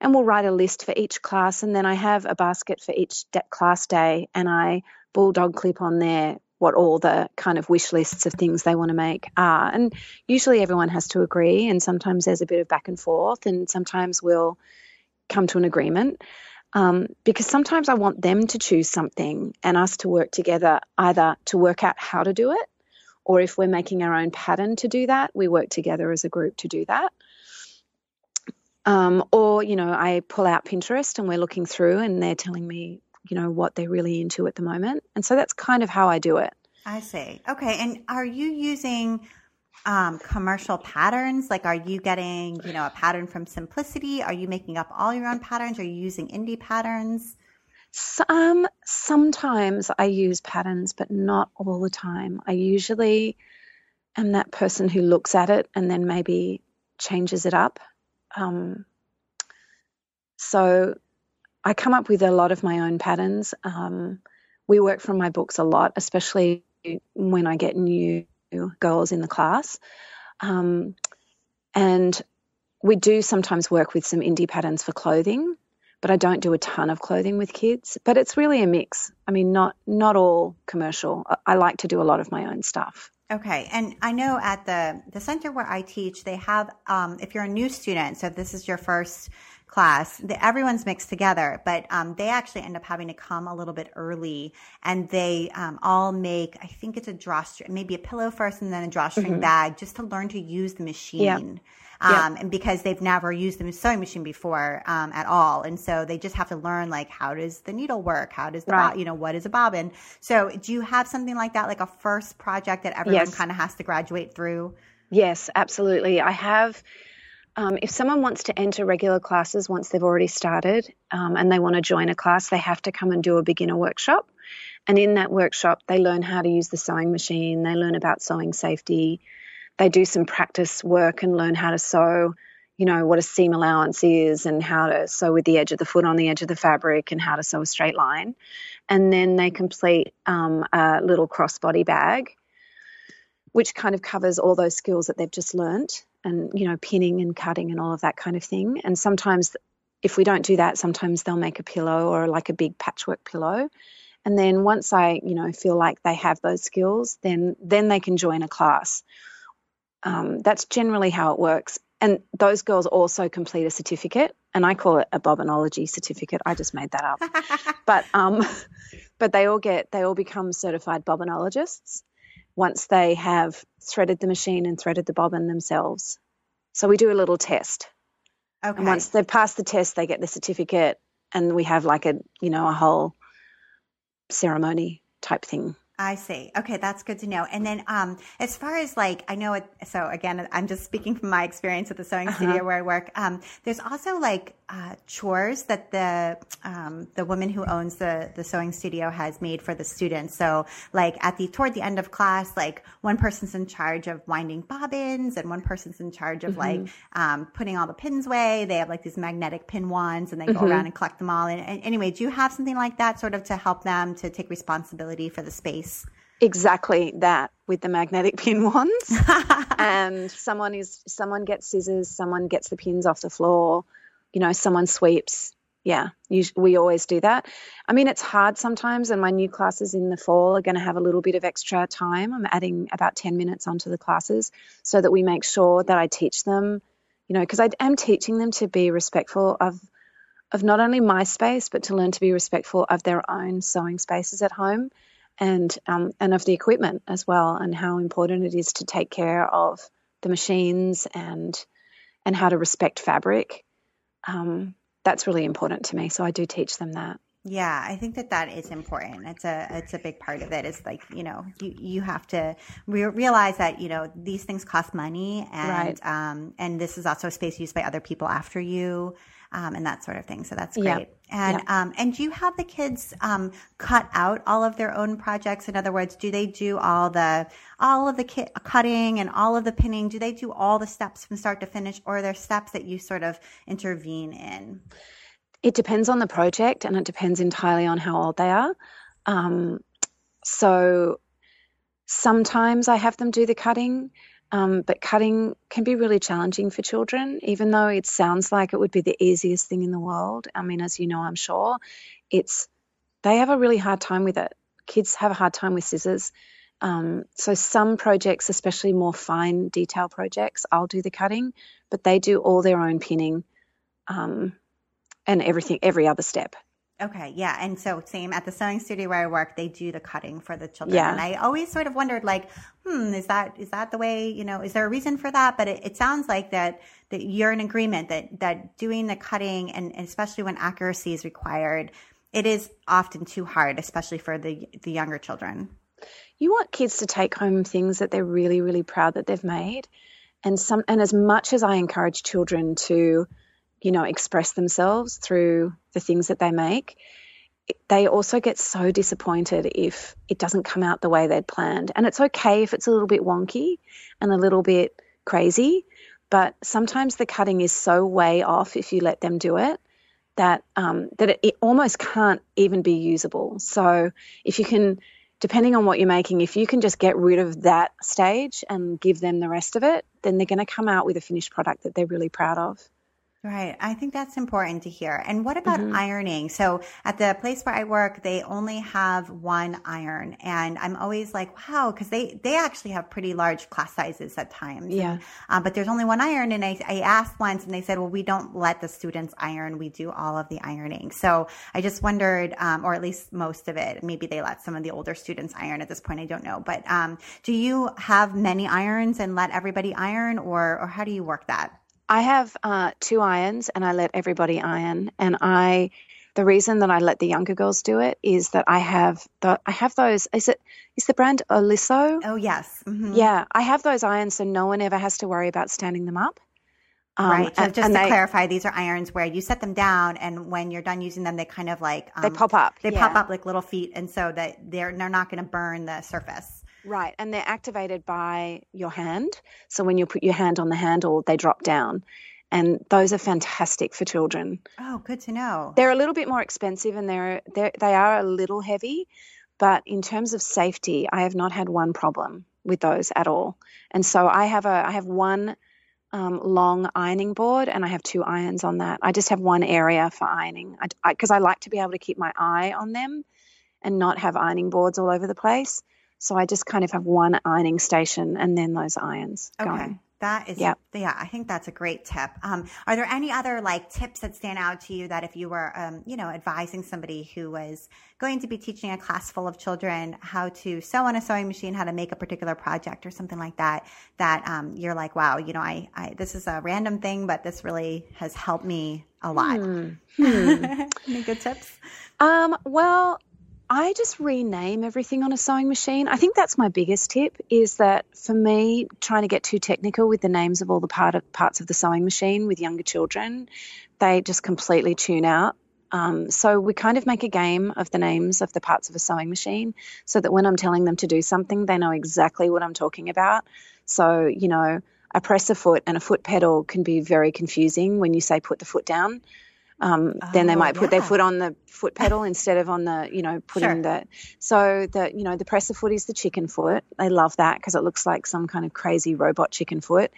And we'll write a list for each class. And then I have a basket for each de- class day. And I bulldog clip on there what all the kind of wish lists of things they want to make are. And usually everyone has to agree. And sometimes there's a bit of back and forth. And sometimes we'll come to an agreement. Um, because sometimes I want them to choose something and us to work together either to work out how to do it, or if we're making our own pattern to do that, we work together as a group to do that. Um, or, you know, I pull out Pinterest and we're looking through and they're telling me, you know, what they're really into at the moment. And so that's kind of how I do it. I see. Okay. And are you using um, commercial patterns? Like, are you getting, you know, a pattern from Simplicity? Are you making up all your own patterns? Are you using indie patterns? Um, sometimes I use patterns, but not all the time. I usually am that person who looks at it and then maybe changes it up. Um, so I come up with a lot of my own patterns. Um, we work from my books a lot, especially when I get new girls in the class. Um, and we do sometimes work with some indie patterns for clothing, but I don't do a ton of clothing with kids. But it's really a mix. I mean, not not all commercial. I like to do a lot of my own stuff. Okay, and I know at the the center where I teach, they have um, if you're a new student, so if this is your first class, the, everyone's mixed together, but um, they actually end up having to come a little bit early, and they um, all make I think it's a drawstring, maybe a pillow first, and then a drawstring mm-hmm. bag, just to learn to use the machine. Um, and because they've never used the sewing machine before um, at all, and so they just have to learn like how does the needle work, how does the right. bo- you know what is a bobbin. So, do you have something like that, like a first project that everyone yes. kind of has to graduate through? Yes, absolutely. I have um, if someone wants to enter regular classes once they've already started um, and they want to join a class, they have to come and do a beginner workshop. And in that workshop, they learn how to use the sewing machine, they learn about sewing safety, they do some practice work and learn how to sew, you know, what a seam allowance is and how to sew with the edge of the foot on the edge of the fabric and how to sew a straight line. And then they complete um, a little crossbody bag, which kind of covers all those skills that they've just learnt and you know pinning and cutting and all of that kind of thing. And sometimes if we don't do that sometimes they'll make a pillow or like a big patchwork pillow. And then once i you know feel like they have those skills then then they can join a class. Um, that's generally how it works. And those girls also complete a certificate and i call it a bobinology certificate. I just made that up. But um but they all get they all become certified bobinologists once they have threaded the machine and threaded the bobbin themselves. So we do a little test. Okay. And once they've passed the test, they get the certificate, and we have like a you know a whole ceremony type thing. I see. Okay, that's good to know. And then, um, as far as like, I know it. So again, I'm just speaking from my experience at the sewing uh-huh. studio where I work. Um, there's also like uh, chores that the um, the woman who owns the the sewing studio has made for the students. So like at the toward the end of class, like one person's in charge of winding bobbins, and one person's in charge of mm-hmm. like um, putting all the pins away. They have like these magnetic pin wands, and they mm-hmm. go around and collect them all. And, and anyway, do you have something like that, sort of to help them to take responsibility for the space? Exactly that with the magnetic pin wands. and someone is someone gets scissors, someone gets the pins off the floor, you know, someone sweeps. Yeah, you, we always do that. I mean, it's hard sometimes, and my new classes in the fall are going to have a little bit of extra time. I'm adding about 10 minutes onto the classes so that we make sure that I teach them, you know, because I am teaching them to be respectful of of not only my space, but to learn to be respectful of their own sewing spaces at home and um, and of the equipment as well, and how important it is to take care of the machines and and how to respect fabric. Um, that's really important to me, so I do teach them that. Yeah, I think that that is important. It's a it's a big part of it. it. Is like you know you you have to re- realize that you know these things cost money and Right. um and this is also a space used by other people after you. Um, and that sort of thing. So that's great. And um, and do you have the kids um, cut out all of their own projects? In other words, do they do all the all of the ki- cutting and all of the pinning? Do they do all the steps from start to finish, or are there steps that you sort of intervene in? It depends on the project and it depends entirely on how old they are. Um, so sometimes I have them do the cutting, um, but cutting can be really challenging for children, even though it sounds like it would be the easiest thing in the world. I mean, as you know, I'm sure, it's they have a really hard time with it. Kids have a hard time with scissors. Um, so some projects, especially more fine detail projects, I'll do the cutting, but they do all their own pinning. Um, and everything, every other step. Okay, yeah, and so same at the sewing studio where I work, they do the cutting for the children, Yeah. and I always sort of wondered, like, hmm, is that is that the way? You know, is there a reason for that? But it, it sounds like that that you're in agreement that that doing the cutting and, and especially when accuracy is required, it is often too hard, especially for the the younger children. You want kids to take home things that they're really, really proud that they've made, and some. And as much as I encourage children to, you know, express themselves through the things that they make, they also get so disappointed if it doesn't come out the way they'd planned. And it's okay if it's a little bit wonky and a little bit crazy, but sometimes the cutting is so way off if you let them do it that um, that it, it almost can't even be usable. So if you can, depending on what you're making, if you can just get rid of that stage and give them the rest of it, then they're going to come out with a finished product that they're really proud of. Right. I think that's important to hear. And what about Mm-hmm. ironing? So at the place where I work, they only have one iron and I'm always like, wow, cause they, they actually have pretty large class sizes at times. Yeah. And, uh, but there's only one iron. And I, I asked once and they said, well, we don't let the students iron. We do all of the ironing. So I just wondered, um, or at least most of it, maybe they let some of the older students iron at this point. I don't know. But, um, do you have many irons and let everybody iron or, or how do you work that? I have uh, two irons and I let everybody iron. And I, the reason that I let the younger girls do it is that I have the, I have those. Is it is the brand Oliso? Oh, yes. Mhm. Yeah, I have those irons, so no one ever has to worry about standing them up. Um, right. So and- just and to they, clarify, these are irons where you set them down, and when you're done using them, they kind of like um, they pop up. They yeah. pop up like little feet, and so that they're they're not going to burn the surface. Right, and they're activated by your hand. So when you put your hand on the handle, they drop down. And those are fantastic for children. Oh, good to know. They're a little bit more expensive and they're, they're they are a little heavy, but in terms of safety, I have not had one problem with those at all. And so I have a I have one um, long ironing board and I have two irons on that. I just have one area for ironing because I, 'cause I like to be able to keep my eye on them and not have ironing boards all over the place. So I just kind of have one ironing station and then those irons Okay. going. That is, Yep. yeah, I think that's a great tip. Um, are there any other like tips that stand out to you that if you were, um, you know, advising somebody who was going to be teaching a class full of children how to sew on a sewing machine, how to make a particular project or something like that, that um, you're like, wow, you know, I, I, this is a random thing, but this really has helped me a lot. Hmm. any good tips? Um, well, I just rename everything on a sewing machine. I think that's my biggest tip is that for me, trying to get too technical with the names of all the part of, parts of the sewing machine with younger children, they just completely tune out. Um, so we kind of make a game of the names of the parts of a sewing machine so that when I'm telling them to do something, they know exactly what I'm talking about. So, you know, a presser foot and a foot pedal can be very confusing when you say put the foot down. Um, then they Oh, might put their foot on the foot pedal instead of on the, you know, putting Sure. the. So the, you know, the presser foot is the chicken foot. They love that because it looks like some kind of crazy robot chicken foot,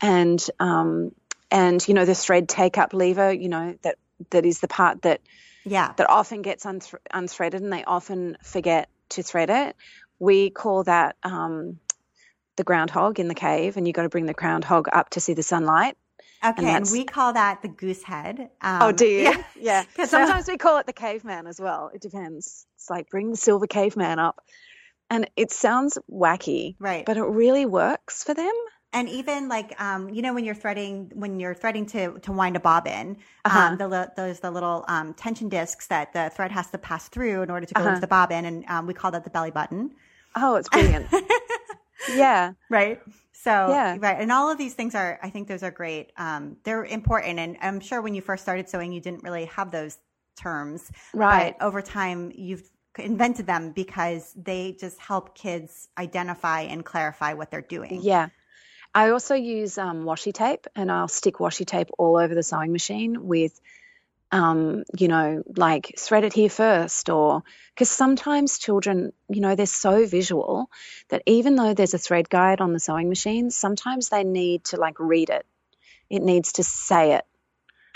and um, and you know the thread take up lever, you know that that is the part that Yeah. that often gets unth- unthreaded and they often forget to thread it. We call that um, the groundhog in the cave, and you've got to bring the groundhog up to see the sunlight. Okay. And, that's- we call that the goose head. Um, oh, do you? Yeah. Yeah. Sometimes we call it the caveman as well. It depends. It's like bring the silver caveman up. And it sounds wacky, Right. but it really works for them. And even like, um, you know, when you're threading, when you're threading to, to wind a bobbin, Uh-huh. um, the, those, the little, um, tension discs that the thread has to pass through in order to go Uh-huh. into the bobbin. And, um, we call that the belly button. Oh, it's brilliant. yeah. Right. So, Yeah. right. And all of these things are, I think those are great. Um, they're important. And I'm sure when you first started sewing, you didn't really have those terms. Right. But over time, you've invented them because they just help kids identify and clarify what they're doing. Yeah. I also use um, washi tape and I'll stick washi tape all over the sewing machine with, um, you know, like thread it here first or because sometimes children, you know, they're so visual that even though there's a thread guide on the sewing machine, sometimes they need to like read it. It needs to say it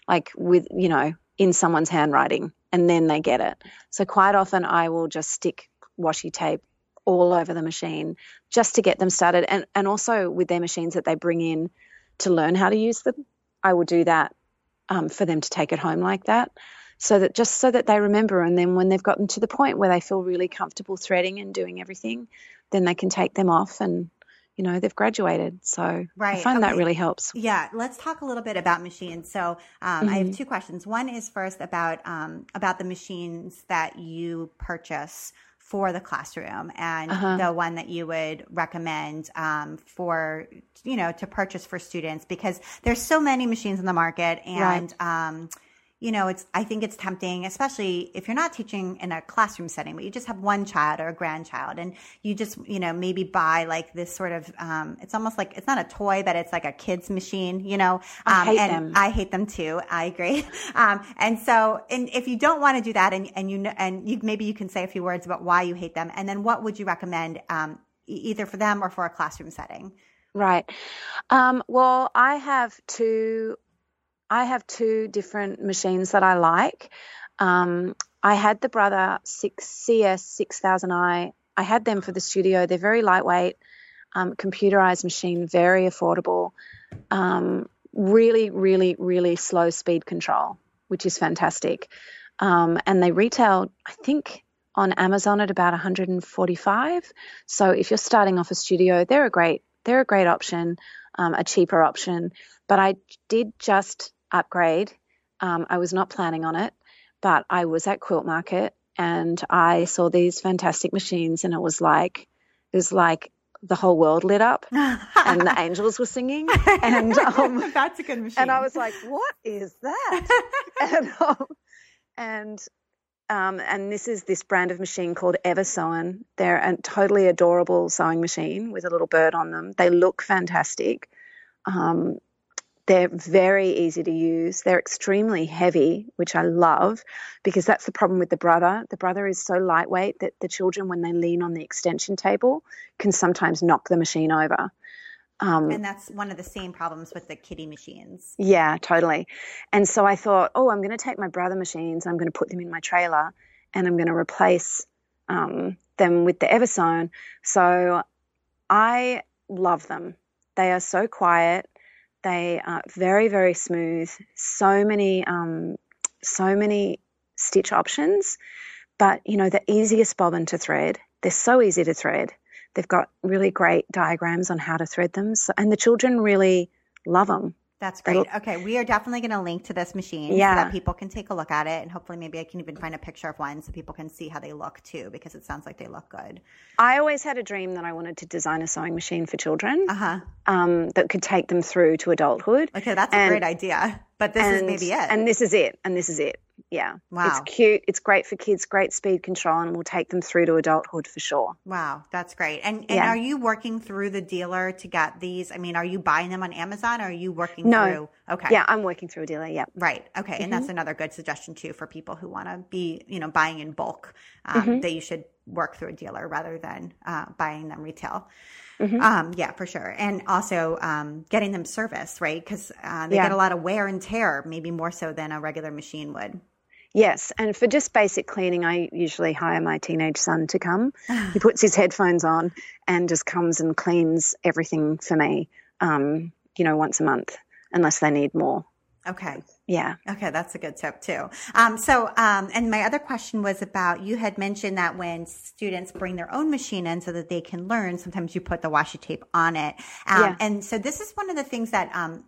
like with, you know, in someone's handwriting and then they get it. So quite often I will just stick washi tape all over the machine just to get them started and and also with their machines that they bring in to learn how to use them i will do that um, for them to take it home like that. So that just so that they remember and then when they've gotten to the point where they feel really comfortable threading and doing everything then they can take them off and you know they've graduated. So i Right, find that really helps. Yeah, let's talk a little bit about machines. So, um, I Mm-hmm. have two questions. One is first about um, about the machines that you purchase for the classroom, and Uh-huh. the one that you would recommend um, for you know to purchase for students because there's so many machines in the market, and um, you know it's I think it's tempting, especially if you're not teaching in a classroom setting, but you just have one child or a grandchild, and you just you know maybe buy like this sort of um, it's almost like it's not a toy, but it's like a kid's machine, you know. I Um, hate and them. I hate them too. I agree. Um, and so, and if you don't want to do that, and and you know, and you maybe you can say a few words about why you hate them, and then what would you recommend, um, either for them or for a classroom setting? Right. Um, well, I have two. I have two different machines that I like. Um, I had the Brother Six CS Six Thousand I. I had them for the studio. They're very lightweight, um, computerized machine, very affordable. Um, really, really, really slow speed control, which is fantastic. Um, and they retail, I think, on Amazon at about 145. So if you're starting off a studio, they're a great they're a great option, um, a cheaper option. But I did just upgrade. Um, I was not planning on it, but I was at Quilt Market and I saw these fantastic machines, and it was like it was like the whole world lit up, and the angels were singing, and um, that's a good machine. and I was like, "What is that?" and um, and um, and this is this brand of machine called Eversewn. They're a totally adorable sewing machine with a little bird on them. They look fantastic. Um, they're very easy to use. They're extremely heavy, which I love because that's the problem with the brother. The brother is so lightweight that the children, when they lean on the extension table, can sometimes knock the machine over. Um, and that's one of the same problems with the kitty machines. yeah, totally. And so I thought, oh, I'm going to take my brother machines, I'm going to put them in my trailer, and I'm going to replace um, them with the Eversewn. So I love them. They are so quiet. They are very, very smooth. So many, um, so many stitch options, but you know, the easiest bobbin to thread. They're so easy to thread. They've got really great diagrams on how to thread them, so, and the children really love them. That's great. look- Okay, we are definitely going to link to this machine so that people can take a look at it, and hopefully, maybe I can even find a picture of one so people can see how they look too, because it sounds like they look good. I always had a dream that I wanted to design a sewing machine for children Uh huh. um, that could take them through to adulthood. Okay, that's a great idea. But this is and, maybe it. And this is it. And this is it. Yeah. Wow. It's cute. It's great for kids, great speed control, and will take them through to adulthood for sure. Wow, that's great. And and Yeah. are you working through the dealer to get these? I mean, are you buying them on Amazon or are you working No. through? Okay. Yeah, I'm working through a dealer. Yeah. Right. Okay. And Mm-hmm. that's another good suggestion too for people who want to be, you know, buying in bulk. Um, Mm-hmm. That you should work through a dealer rather than uh, buying them retail. Mm-hmm. Um, yeah, for sure. And also um, getting them serviced, right? Because uh, they Yeah. get a lot of wear and tear, maybe more so than a regular machine would. Yes. And for just basic cleaning, I usually hire my teenage son to come. he puts his headphones on and just comes and cleans everything for me, um, you know, once a month, unless they need more. Okay. Yeah. Okay, that's a good tip too. Um, so, um, and my other question was about you had mentioned that when students bring their own machine in so that they can learn, sometimes you put the washi tape on it. Um, Yeah. And so this is one of the things that um,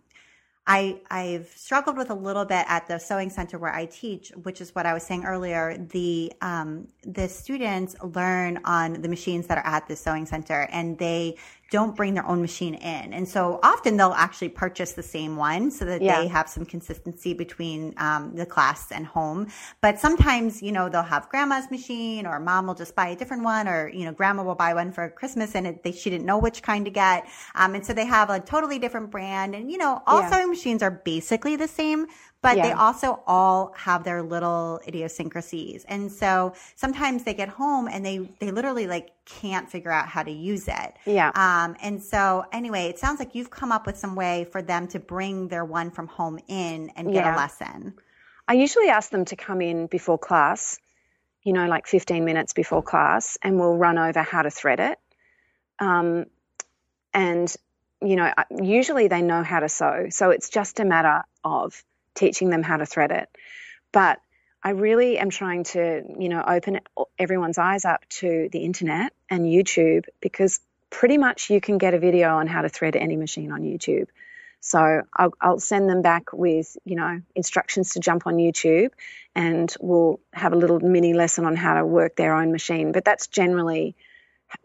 I, I've struggled with a little bit at the sewing center where I teach, which is what I was saying earlier. The um, the students learn on the machines that are at the sewing center, and they don't bring their own machine in. And so often they'll actually purchase the same one so that Yeah. they have some consistency between um, the class and home. But sometimes, you know, they'll have grandma's machine or mom will just buy a different one or, you know, grandma will buy one for Christmas and it, they, she didn't know which kind to get. Um, and so they have a totally different brand. And, you know, all Yeah. sewing machines are basically the same, but they also all have their little idiosyncrasies. And so sometimes they get home and they, they literally like can't figure out how to use it. Yeah. Um, and so anyway, it sounds like you've come up with some way for them to bring their one from home in and get a lesson. I usually ask them to come in before class, you know, like 15 minutes before class, and we'll run over how to thread it. Um, and, you know, usually they know how to sew. So it's just a matter of teaching them how to thread it. But I really am trying to, you know, open everyone's eyes up to the internet and YouTube because pretty much you can get a video on how to thread any machine on YouTube. So I'll, I'll send them back with, you know, instructions to jump on YouTube and we'll have a little mini lesson on how to work their own machine. But that's generally,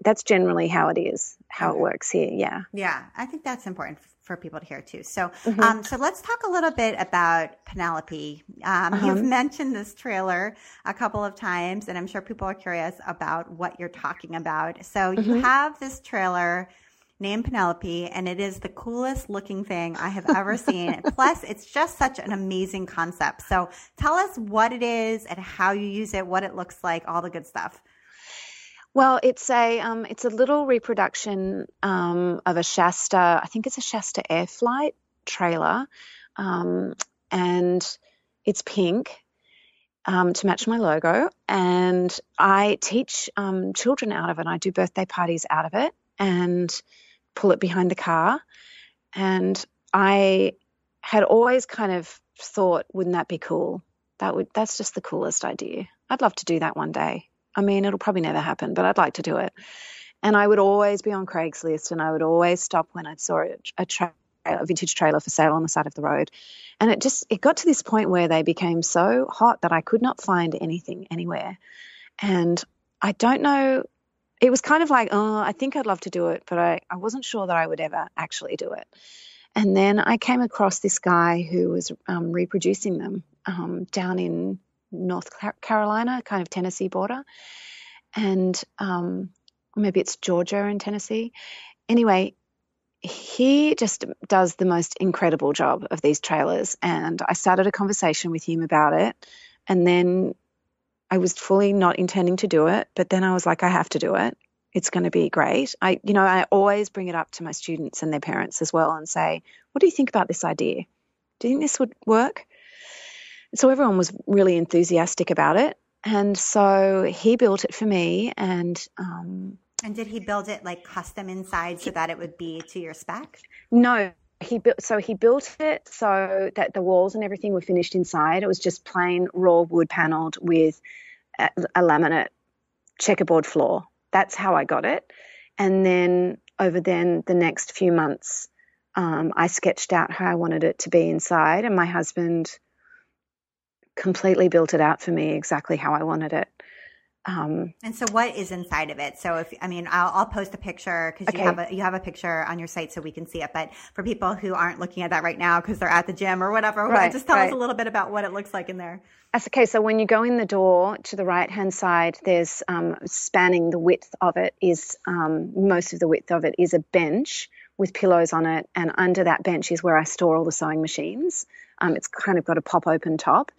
that's generally how it is, how Okay. it works here. Yeah. Yeah, I think that's important for people to hear too. So, Mhm. um, so let's talk a little bit about Penelope. Um, Uh-huh. You've mentioned this trailer a couple of times, and I'm sure people are curious about what you're talking about. So, you Mhm. have this trailer named Penelope, and it is the coolest looking thing I have ever seen. Plus, it's just such an amazing concept. So, tell us what it is and how you use it, what it looks like, all the good stuff. Well, it's a um, it's a little reproduction um, of a Shasta. I think it's a Shasta Airflyte trailer, um, and it's pink um, to match my logo. And I teach um, children out of it. I do birthday parties out of it, and pull it behind the car. And I had always kind of thought, wouldn't that be cool? That would that's just the coolest idea. I'd love to do that one day. I mean, it'll probably never happen, but I'd like to do it. And I would always be on Craigslist, and I would always stop when I saw a, tra- a vintage trailer for sale on the side of the road. And it just it got to this point where they became so hot that I could not find anything anywhere. And I don't know. It was kind of like, oh, I think I'd love to do it, but I, I wasn't sure that I would ever actually do it. And then I came across this guy who was um, reproducing them um, down in North Carolina, kind of Tennessee border, and um, maybe it's Georgia and Tennessee. Anyway, he just does the most incredible job of these trailers, and I started a conversation with him about it, and then I was fully not intending to do it, but then I was like, I have to do it. It's going to be great. I, you know, I always bring it up to my students and their parents as well, and say, "What do you think about this idea? Do you think this would work?" So everyone was really enthusiastic about it. And so he built it for me. And um, And did he build it like custom inside so that it would be to your spec? no, he built, so he built it so that the walls and everything were finished inside. It was just plain raw wood paneled with a, a laminate checkerboard floor. That's how I got it. And then over then the next few months, um, I sketched out how I wanted it to be inside, and my husband completely built it out for me exactly how I wanted it. Um, And so, what is inside of it? So, if I mean, I'll, I'll post a picture because you have a you have a picture on your site so we can see it. But for people who aren't looking at that right now because they're at the gym or whatever, Right, just tell us a little bit about what it looks like in there. That's okay. So when you go in the door to the right hand side, there's um, spanning the width of it is um, most of the width of it is a bench with pillows on it, and under that bench is where I store all the sewing machines. Um, it's kind of got a pop open top,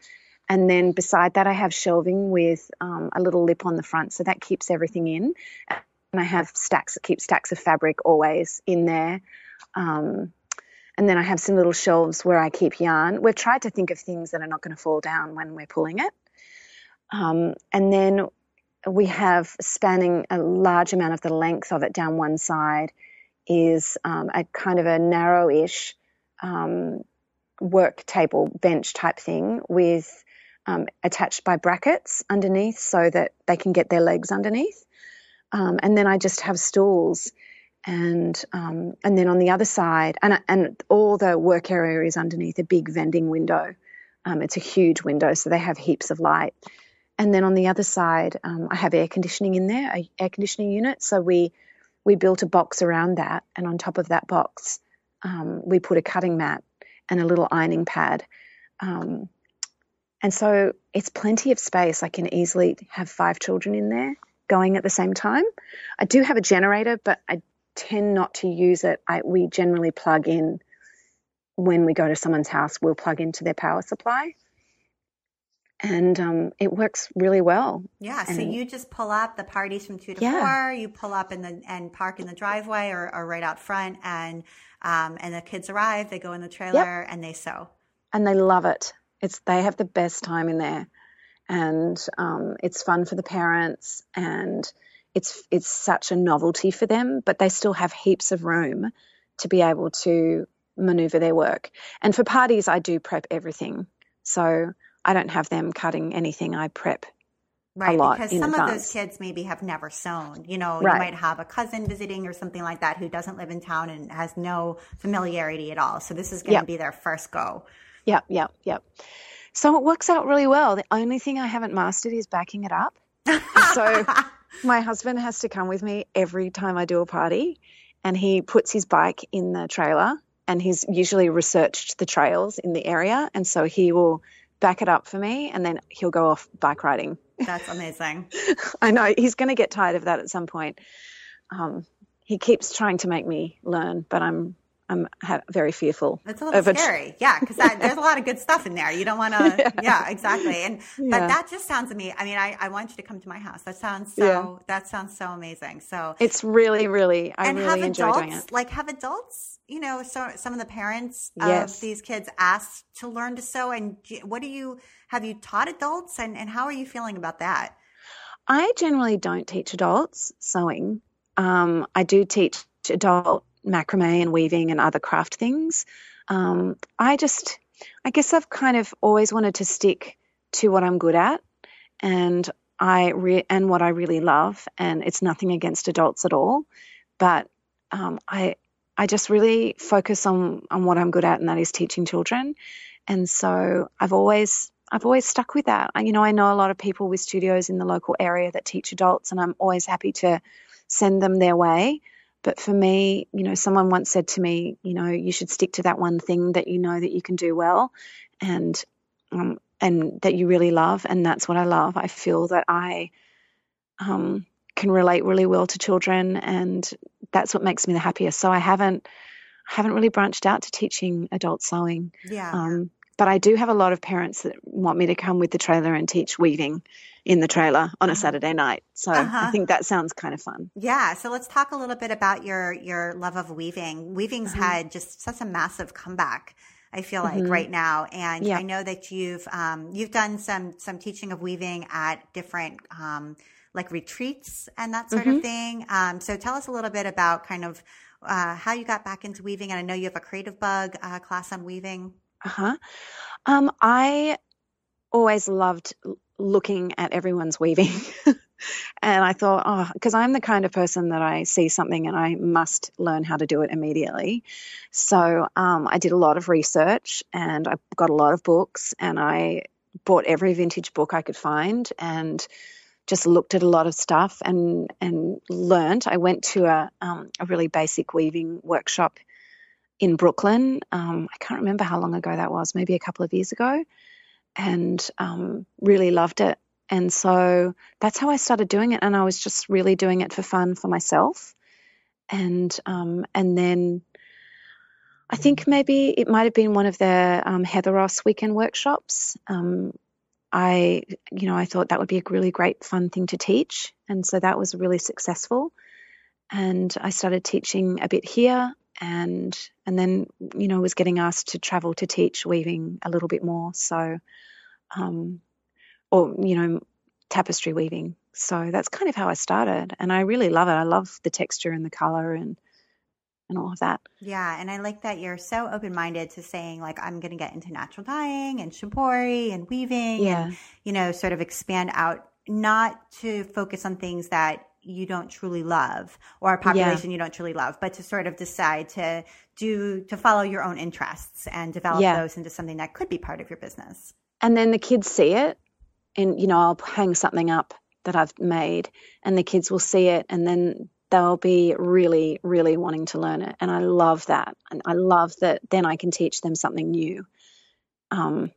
and then beside that I have shelving with um, a little lip on the front, so that keeps everything in. And I have stacks, that keep stacks of fabric always in there. Um, and then I have some little shelves where I keep yarn. We've tried to think of things that are not going to fall down when we're pulling it. Um, and then we have spanning a large amount of the length of it down one side is um, a kind of a narrowish um, work table bench type thing with um, attached by brackets underneath so that they can get their legs underneath. Um, and then I just have stools and um, and then on the other side, and and all the work area is underneath a big vending window. Um, it's a huge window, so they have heaps of light. And then on the other side, um, I have air conditioning in there, a air conditioning unit. So we we built a box around that, and on top of that box, um, we put a cutting mat and a little ironing pad. Um, and so it's plenty of space. I can easily have five children in there going at the same time. I do have a generator, but I tend not to use it. I, we generally plug in when we go to someone's house, we'll plug into their power supply. And um, it works really well. Yeah. And so you just pull up the parties from two to Yeah. four. You pull up in the and park in the driveway or, or right out front, and um, and the kids arrive. They go in the trailer and they sew. and they love it. It's they have the best time in there, and um, it's fun for the parents, and it's it's such a novelty for them. But they still have heaps of room to be able to maneuver their work. And for parties, I do prep everything, so I don't have them cutting anything. I prep. Right, lot because some of those kids maybe have never sewn. You know, Right. you might have a cousin visiting or something like that who doesn't live in town and has no familiarity at all. So this is going to Yep. be their first go. Yep, yep, yep. So it works out really well. The only thing I haven't mastered is backing it up. So my husband has to come with me every time I do a party, and he puts his bike in the trailer, and he's usually researched the trails in the area, and so he will back it up for me, and then he'll go off bike riding. That's amazing. I know he's going to get tired of that at some point. Um, he keeps trying to make me learn, but I'm I'm ha- very fearful. It's a little of it. scary. Yeah, because there's a lot of good stuff in there. You don't want to, yeah. exactly. And, but that just sounds to me. I mean, I, I want you to come to my house. That sounds so, Yeah. that sounds so amazing. So, It's really, really, I and really have enjoy adults, doing it. like have adults, you know, so some of the parents of Yes. these kids asked to learn to sew. And what do you, have you taught adults and, and how are you feeling about that? I generally don't teach adults sewing. Um, I do teach adult macrame and weaving and other craft things. Um, I just, I guess I've kind of always wanted to stick to what I'm good at, and I re- and what I really love. And it's nothing against adults at all, but um, I I just really focus on on what I'm good at, and that is teaching children. And so I've always I've always stuck with that. I- You know, I know a lot of people with studios in the local area that teach adults, and I'm always happy to send them their way. But for me, you know, someone once said to me, you know, you should stick to that one thing that you know that you can do well, and um, and that you really love, and that's what I love. I feel that I um, can relate really well to children, and that's what makes me the happiest. So I haven't haven't really branched out to teaching adult sewing. Yeah. Um, but I do have a lot of parents that want me to come with the trailer and teach weaving in the trailer on a Uh-huh. Saturday night. So Uh-huh. I think that sounds kind of fun. Yeah, so let's talk a little bit about your your love of weaving. Weaving's Uh-huh. had just such a massive comeback. I feel like Mhm. right now, and Yeah. I know that you've um, you've done some some teaching of weaving at different um, like retreats and that sort Mm-hmm. of thing. Um, so tell us a little bit about kind of uh, how you got back into weaving, and I know you have a Creativebug uh, class on weaving. Uh huh. Um, I always loved looking at everyone's weaving. and I thought, oh, because I'm the kind of person that I see something and I must learn how to do it immediately. So um, I did a lot of research and I got a lot of books and I bought every vintage book I could find and just looked at a lot of stuff and and learned. I went to a um, a really basic weaving workshop in Brooklyn. Um, I can't remember how long ago that was, maybe a couple of years ago, and um, really loved it. And so that's how I started doing it. And I was just really doing it for fun for myself. And um, and then I think maybe it might have been one of the um, Heather Ross weekend workshops. Um, I, you know, I thought that would be a really great fun thing to teach, and so that was really successful. And I started teaching a bit here, and and then you know was getting asked to travel to teach weaving a little bit more. So, um, or you know, tapestry weaving. So that's kind of how I started, and I really love it. I love the texture and the color, and and all of that. Yeah, and I like that you're so open minded to saying like I'm going to get into natural dyeing and shibori and weaving, Yeah. and you know, sort of expand out, not to focus on things that you don't truly love or a population you don't truly love, but to sort of decide to do to follow your own interests and develop Yeah. those into something that could be part of your business. and then the kids see it and you know i'll hang something up that i've made and the kids will see it and then they'll be really really wanting to learn it and i love that and i love that then i can teach them something new um,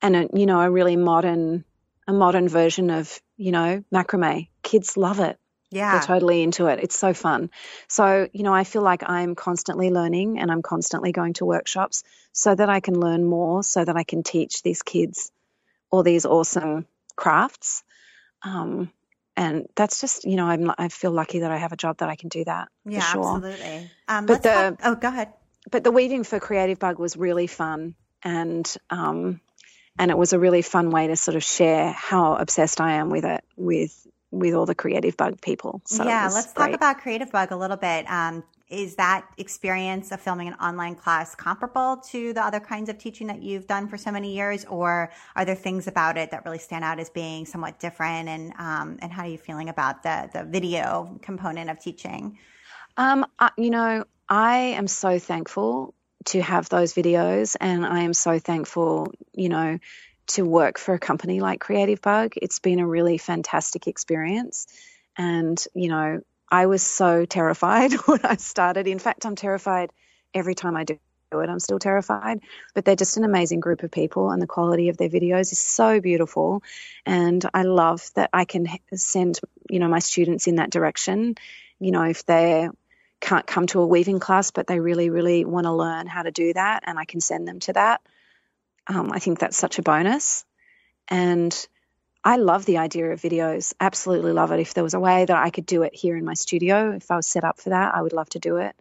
and a, you know a really modern a modern version of you know macrame kids love it Yeah. they're totally into it. It's so fun. So, you know, I feel like I'm constantly learning and I'm constantly going to workshops so that I can learn more, so that I can teach these kids all these awesome crafts. Um, and that's just, you know, I'm, I feel lucky that I have a job that I can do that yeah, sure. absolutely. Um, But the- oh, go ahead. But the weaving for Creativebug was really fun and, um, and it was a really fun way to sort of share how obsessed I am with it with with all the Creativebug people. So yeah, let's great. talk about Creativebug a little bit. Um, is that experience of filming an online class comparable to the other kinds of teaching that you've done for so many years, or are there things about it that really stand out as being somewhat different? And um, and how are you feeling about the the video component of teaching? Um, I, you know, I am so thankful to have those videos, and I am so thankful, you know, to work for a company like Creativebug. It's been a really fantastic experience, and you know, I was so terrified when I started. In fact, I'm terrified every time I do it. I'm still terrified, but they're just an amazing group of people, and the quality of their videos is so beautiful. And I love that I can send, you know, my students in that direction. You know, if they can't come to a weaving class, but they really, really want to learn how to do that, and I can send them to that. Um, I think that's such a bonus. And I love the idea of videos. Absolutely love it. If there was a way that I could do it here in my studio, if I was set up for that, I would love to do it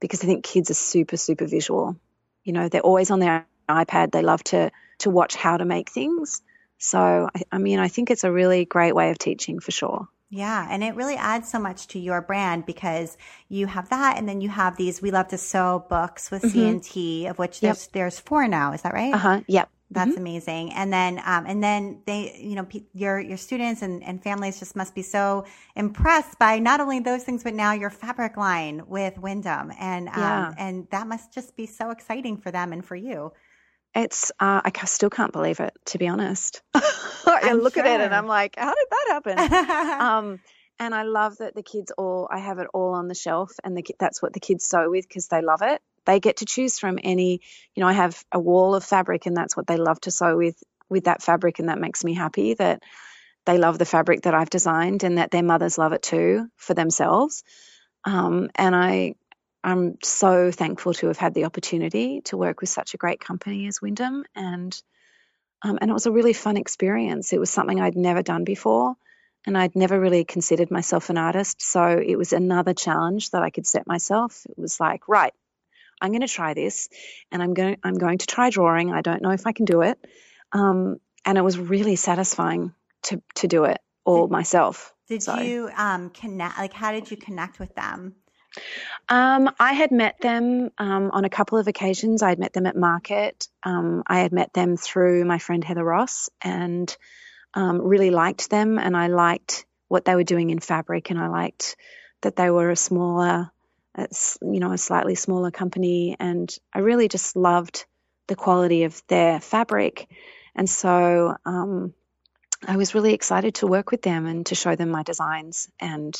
because I think kids are super, super visual. You know, they're always on their iPad. They love to to watch how to make things. So, I, I mean, I think it's a really great way of teaching for sure. Yeah, and it really adds so much to your brand because you have that, and then you have these "We Love to Sew" books with C&T, of which Yep. there's there's four now. Is that right? Uh huh. Yep. That's amazing. And then, um, and then they, you know, pe- your your students and, and families just must be so impressed by not only those things, but now your fabric line with Windham, and um, Yeah. and that must just be so exciting for them and for you. It's uh, I still can't believe it to be honest. I I'm look at it and. I'm like, how did that happen? um, and I love that the kids all I have it all on the shelf, and the, that's what the kids sew with because they love it. They get to choose from any, you know, I have a wall of fabric, and that's what they love to sew with with that fabric, and that makes me happy that they love the fabric that I've designed, and that their mothers love it too for themselves. Um, and I, I'm so thankful to have had the opportunity to work with such a great company as Windham, and um, and it was a really fun experience. It was something I'd never done before, and I'd never really considered myself an artist. So it was another challenge that I could set myself. It was like, right, I'm going to try this, and I'm going I'm going to try drawing. I don't know if I can do it, um, and it was really satisfying to to do it all myself. Did So- you um, connect? Like, how did you connect with them? Um, I had met them um, on a couple of occasions. I had met them at market. Um, I had met them through my friend Heather Ross, and um, really liked them. And I liked what they were doing in fabric, and I liked that they were a smaller, you know, a slightly smaller company. And I really just loved the quality of their fabric, and so um, I was really excited to work with them and to show them my designs and.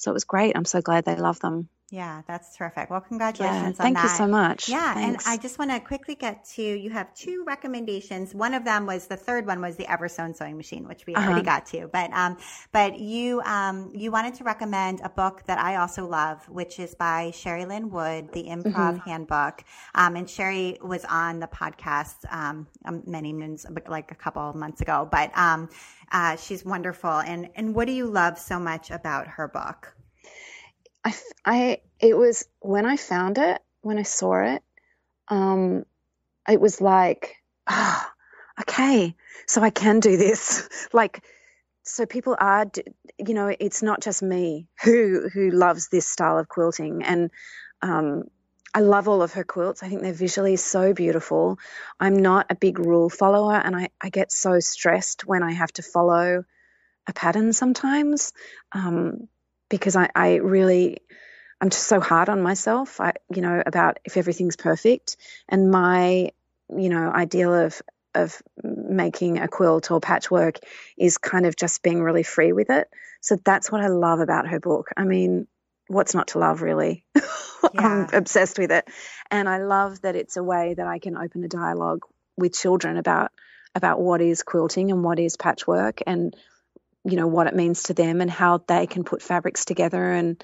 So it was great. I'm so glad they love them. Yeah, that's terrific. Well, Yeah, congratulations on thank you so much. Yeah, Thanks. and I just want to quickly get to you have two recommendations. One of them was the third one was the Eversewn sewing machine, which we already Uh-huh. got to. But um, but you um, you wanted to recommend a book that I also love, which is by Sherri Lynn Wood, the Improv Mm-hmm. Handbook. Um, and Sherri was on the podcast um, um, many moons, like a couple of months ago. But um, uh, she's wonderful. And and what do you love so much about her book? I, I- it was when I found it, when I saw it, um, it was like, ah, okay, so I can do this. like, so people are, you know, it's not just me who who loves this style of quilting, and Um, I love all of her quilts. I think they're visually so beautiful. I'm not a big rule follower, and I, I get so stressed when I have to follow a pattern sometimes um, because I, I really I'm just so hard on myself. I you know about if everything's perfect, and my you know ideal of of making a quilt or patchwork is kind of just being really free with it. So that's what I love about her book. I mean, what's not to love really? Yeah. I'm obsessed with it. And I love that it's a way that I can open a dialogue with children about about what is quilting and what is patchwork and you know what it means to them and how they can put fabrics together and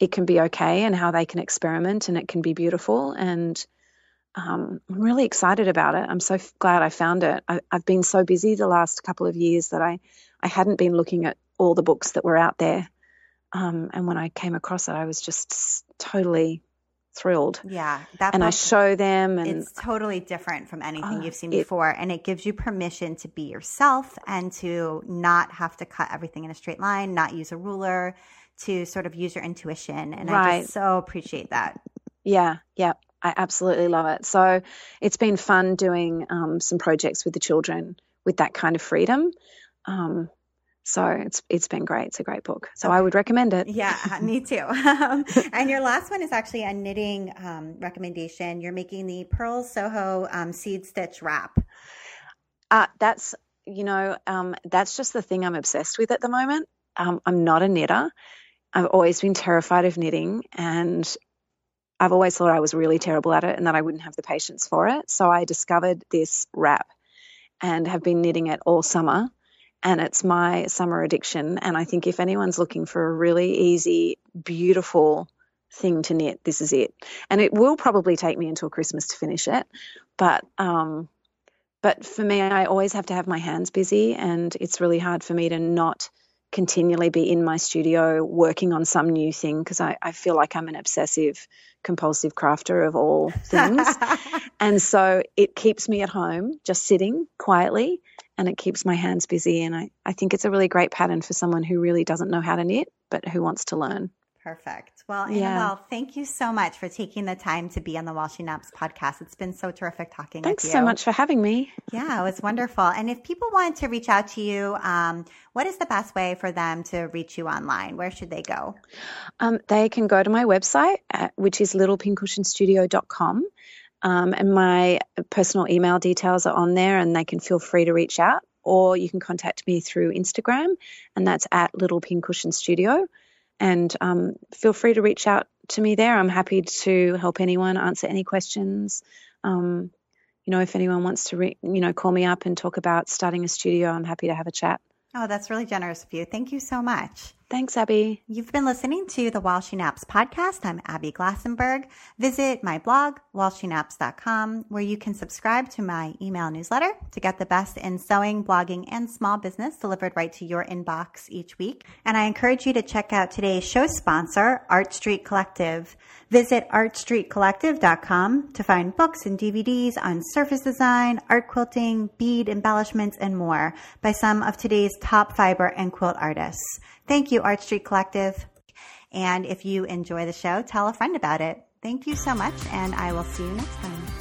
it can be okay and how they can experiment and it can be beautiful and um, I'm really excited about it. I'm so f- glad I found it. I, have been so busy the last couple of years that I, I hadn't been looking at all the books that were out there. Um, and when I came across it, I was just totally thrilled. Yeah, that and I show them, and it's totally different from anything uh, you've seen before, and it gives you permission to be yourself and to not have to cut everything in a straight line, not use a ruler, to sort of use your intuition, and right. I just so appreciate that. Yeah, yeah, I absolutely love it. So it's been fun doing um, some projects with the children with that kind of freedom. Um, so it's it's been great. It's a great book. So okay. I would recommend it. Yeah, me too. and your last one is actually a knitting um, recommendation. You're making the Purl Soho um, seed stitch wrap. Uh, that's you know um, that's just the thing I'm obsessed with at the moment. Um, I'm not a knitter. I've always been terrified of knitting, and I've always thought I was really terrible at it and that I wouldn't have the patience for it. So I discovered this wrap and have been knitting it all summer and it's my summer addiction. And I think if anyone's looking for a really easy, beautiful thing to knit, this is it. And it will probably take me until Christmas to finish it, but um, but for me, I always have to have my hands busy, and it's really hard for me to not continually be in my studio working on some new thing because I, I feel like I'm an obsessive compulsive crafter of all things. and so it keeps me at home just sitting quietly and it keeps my hands busy. And I, I think it's a really great pattern for someone who really doesn't know how to knit, but who wants to learn. Perfect. Well, Annabel, yeah. thank you so much for taking the time to be on the While She Naps podcast. It's been so terrific talking Thanks with you. Thanks so much for having me. Yeah, it was wonderful. And if people want to reach out to you, um, what is the best way for them to reach you online? Where should they go? Um, they can go to my website, at, which is littlepincushionstudio.com. Um, and my personal email details are on there, and they can feel free to reach out. Or you can contact me through Instagram, and that's at Little Pincushion Studio. And um, feel free to reach out to me there. I'm happy to help anyone answer any questions. Um, you know, if anyone wants to, re- you know, call me up and talk about starting a studio, I'm happy to have a chat. Oh, that's really generous of you. Thank you so much. Thanks, Abby. You've been listening to the While She Naps podcast. I'm Abby Glassenberg. Visit my blog, whileshenaps.com, where you can subscribe to my email newsletter to get the best in sewing, blogging, and small business delivered right to your inbox each week. And I encourage you to check out today's show sponsor, Art Street Collective. Visit artstreetcollective.com to find books and DVDs on surface design, art quilting, bead embellishments, and more by some of today's top fiber and quilt artists. Thank you, Art Street Collective. And if you enjoy the show, tell a friend about it. Thank you so much, and I will see you next time.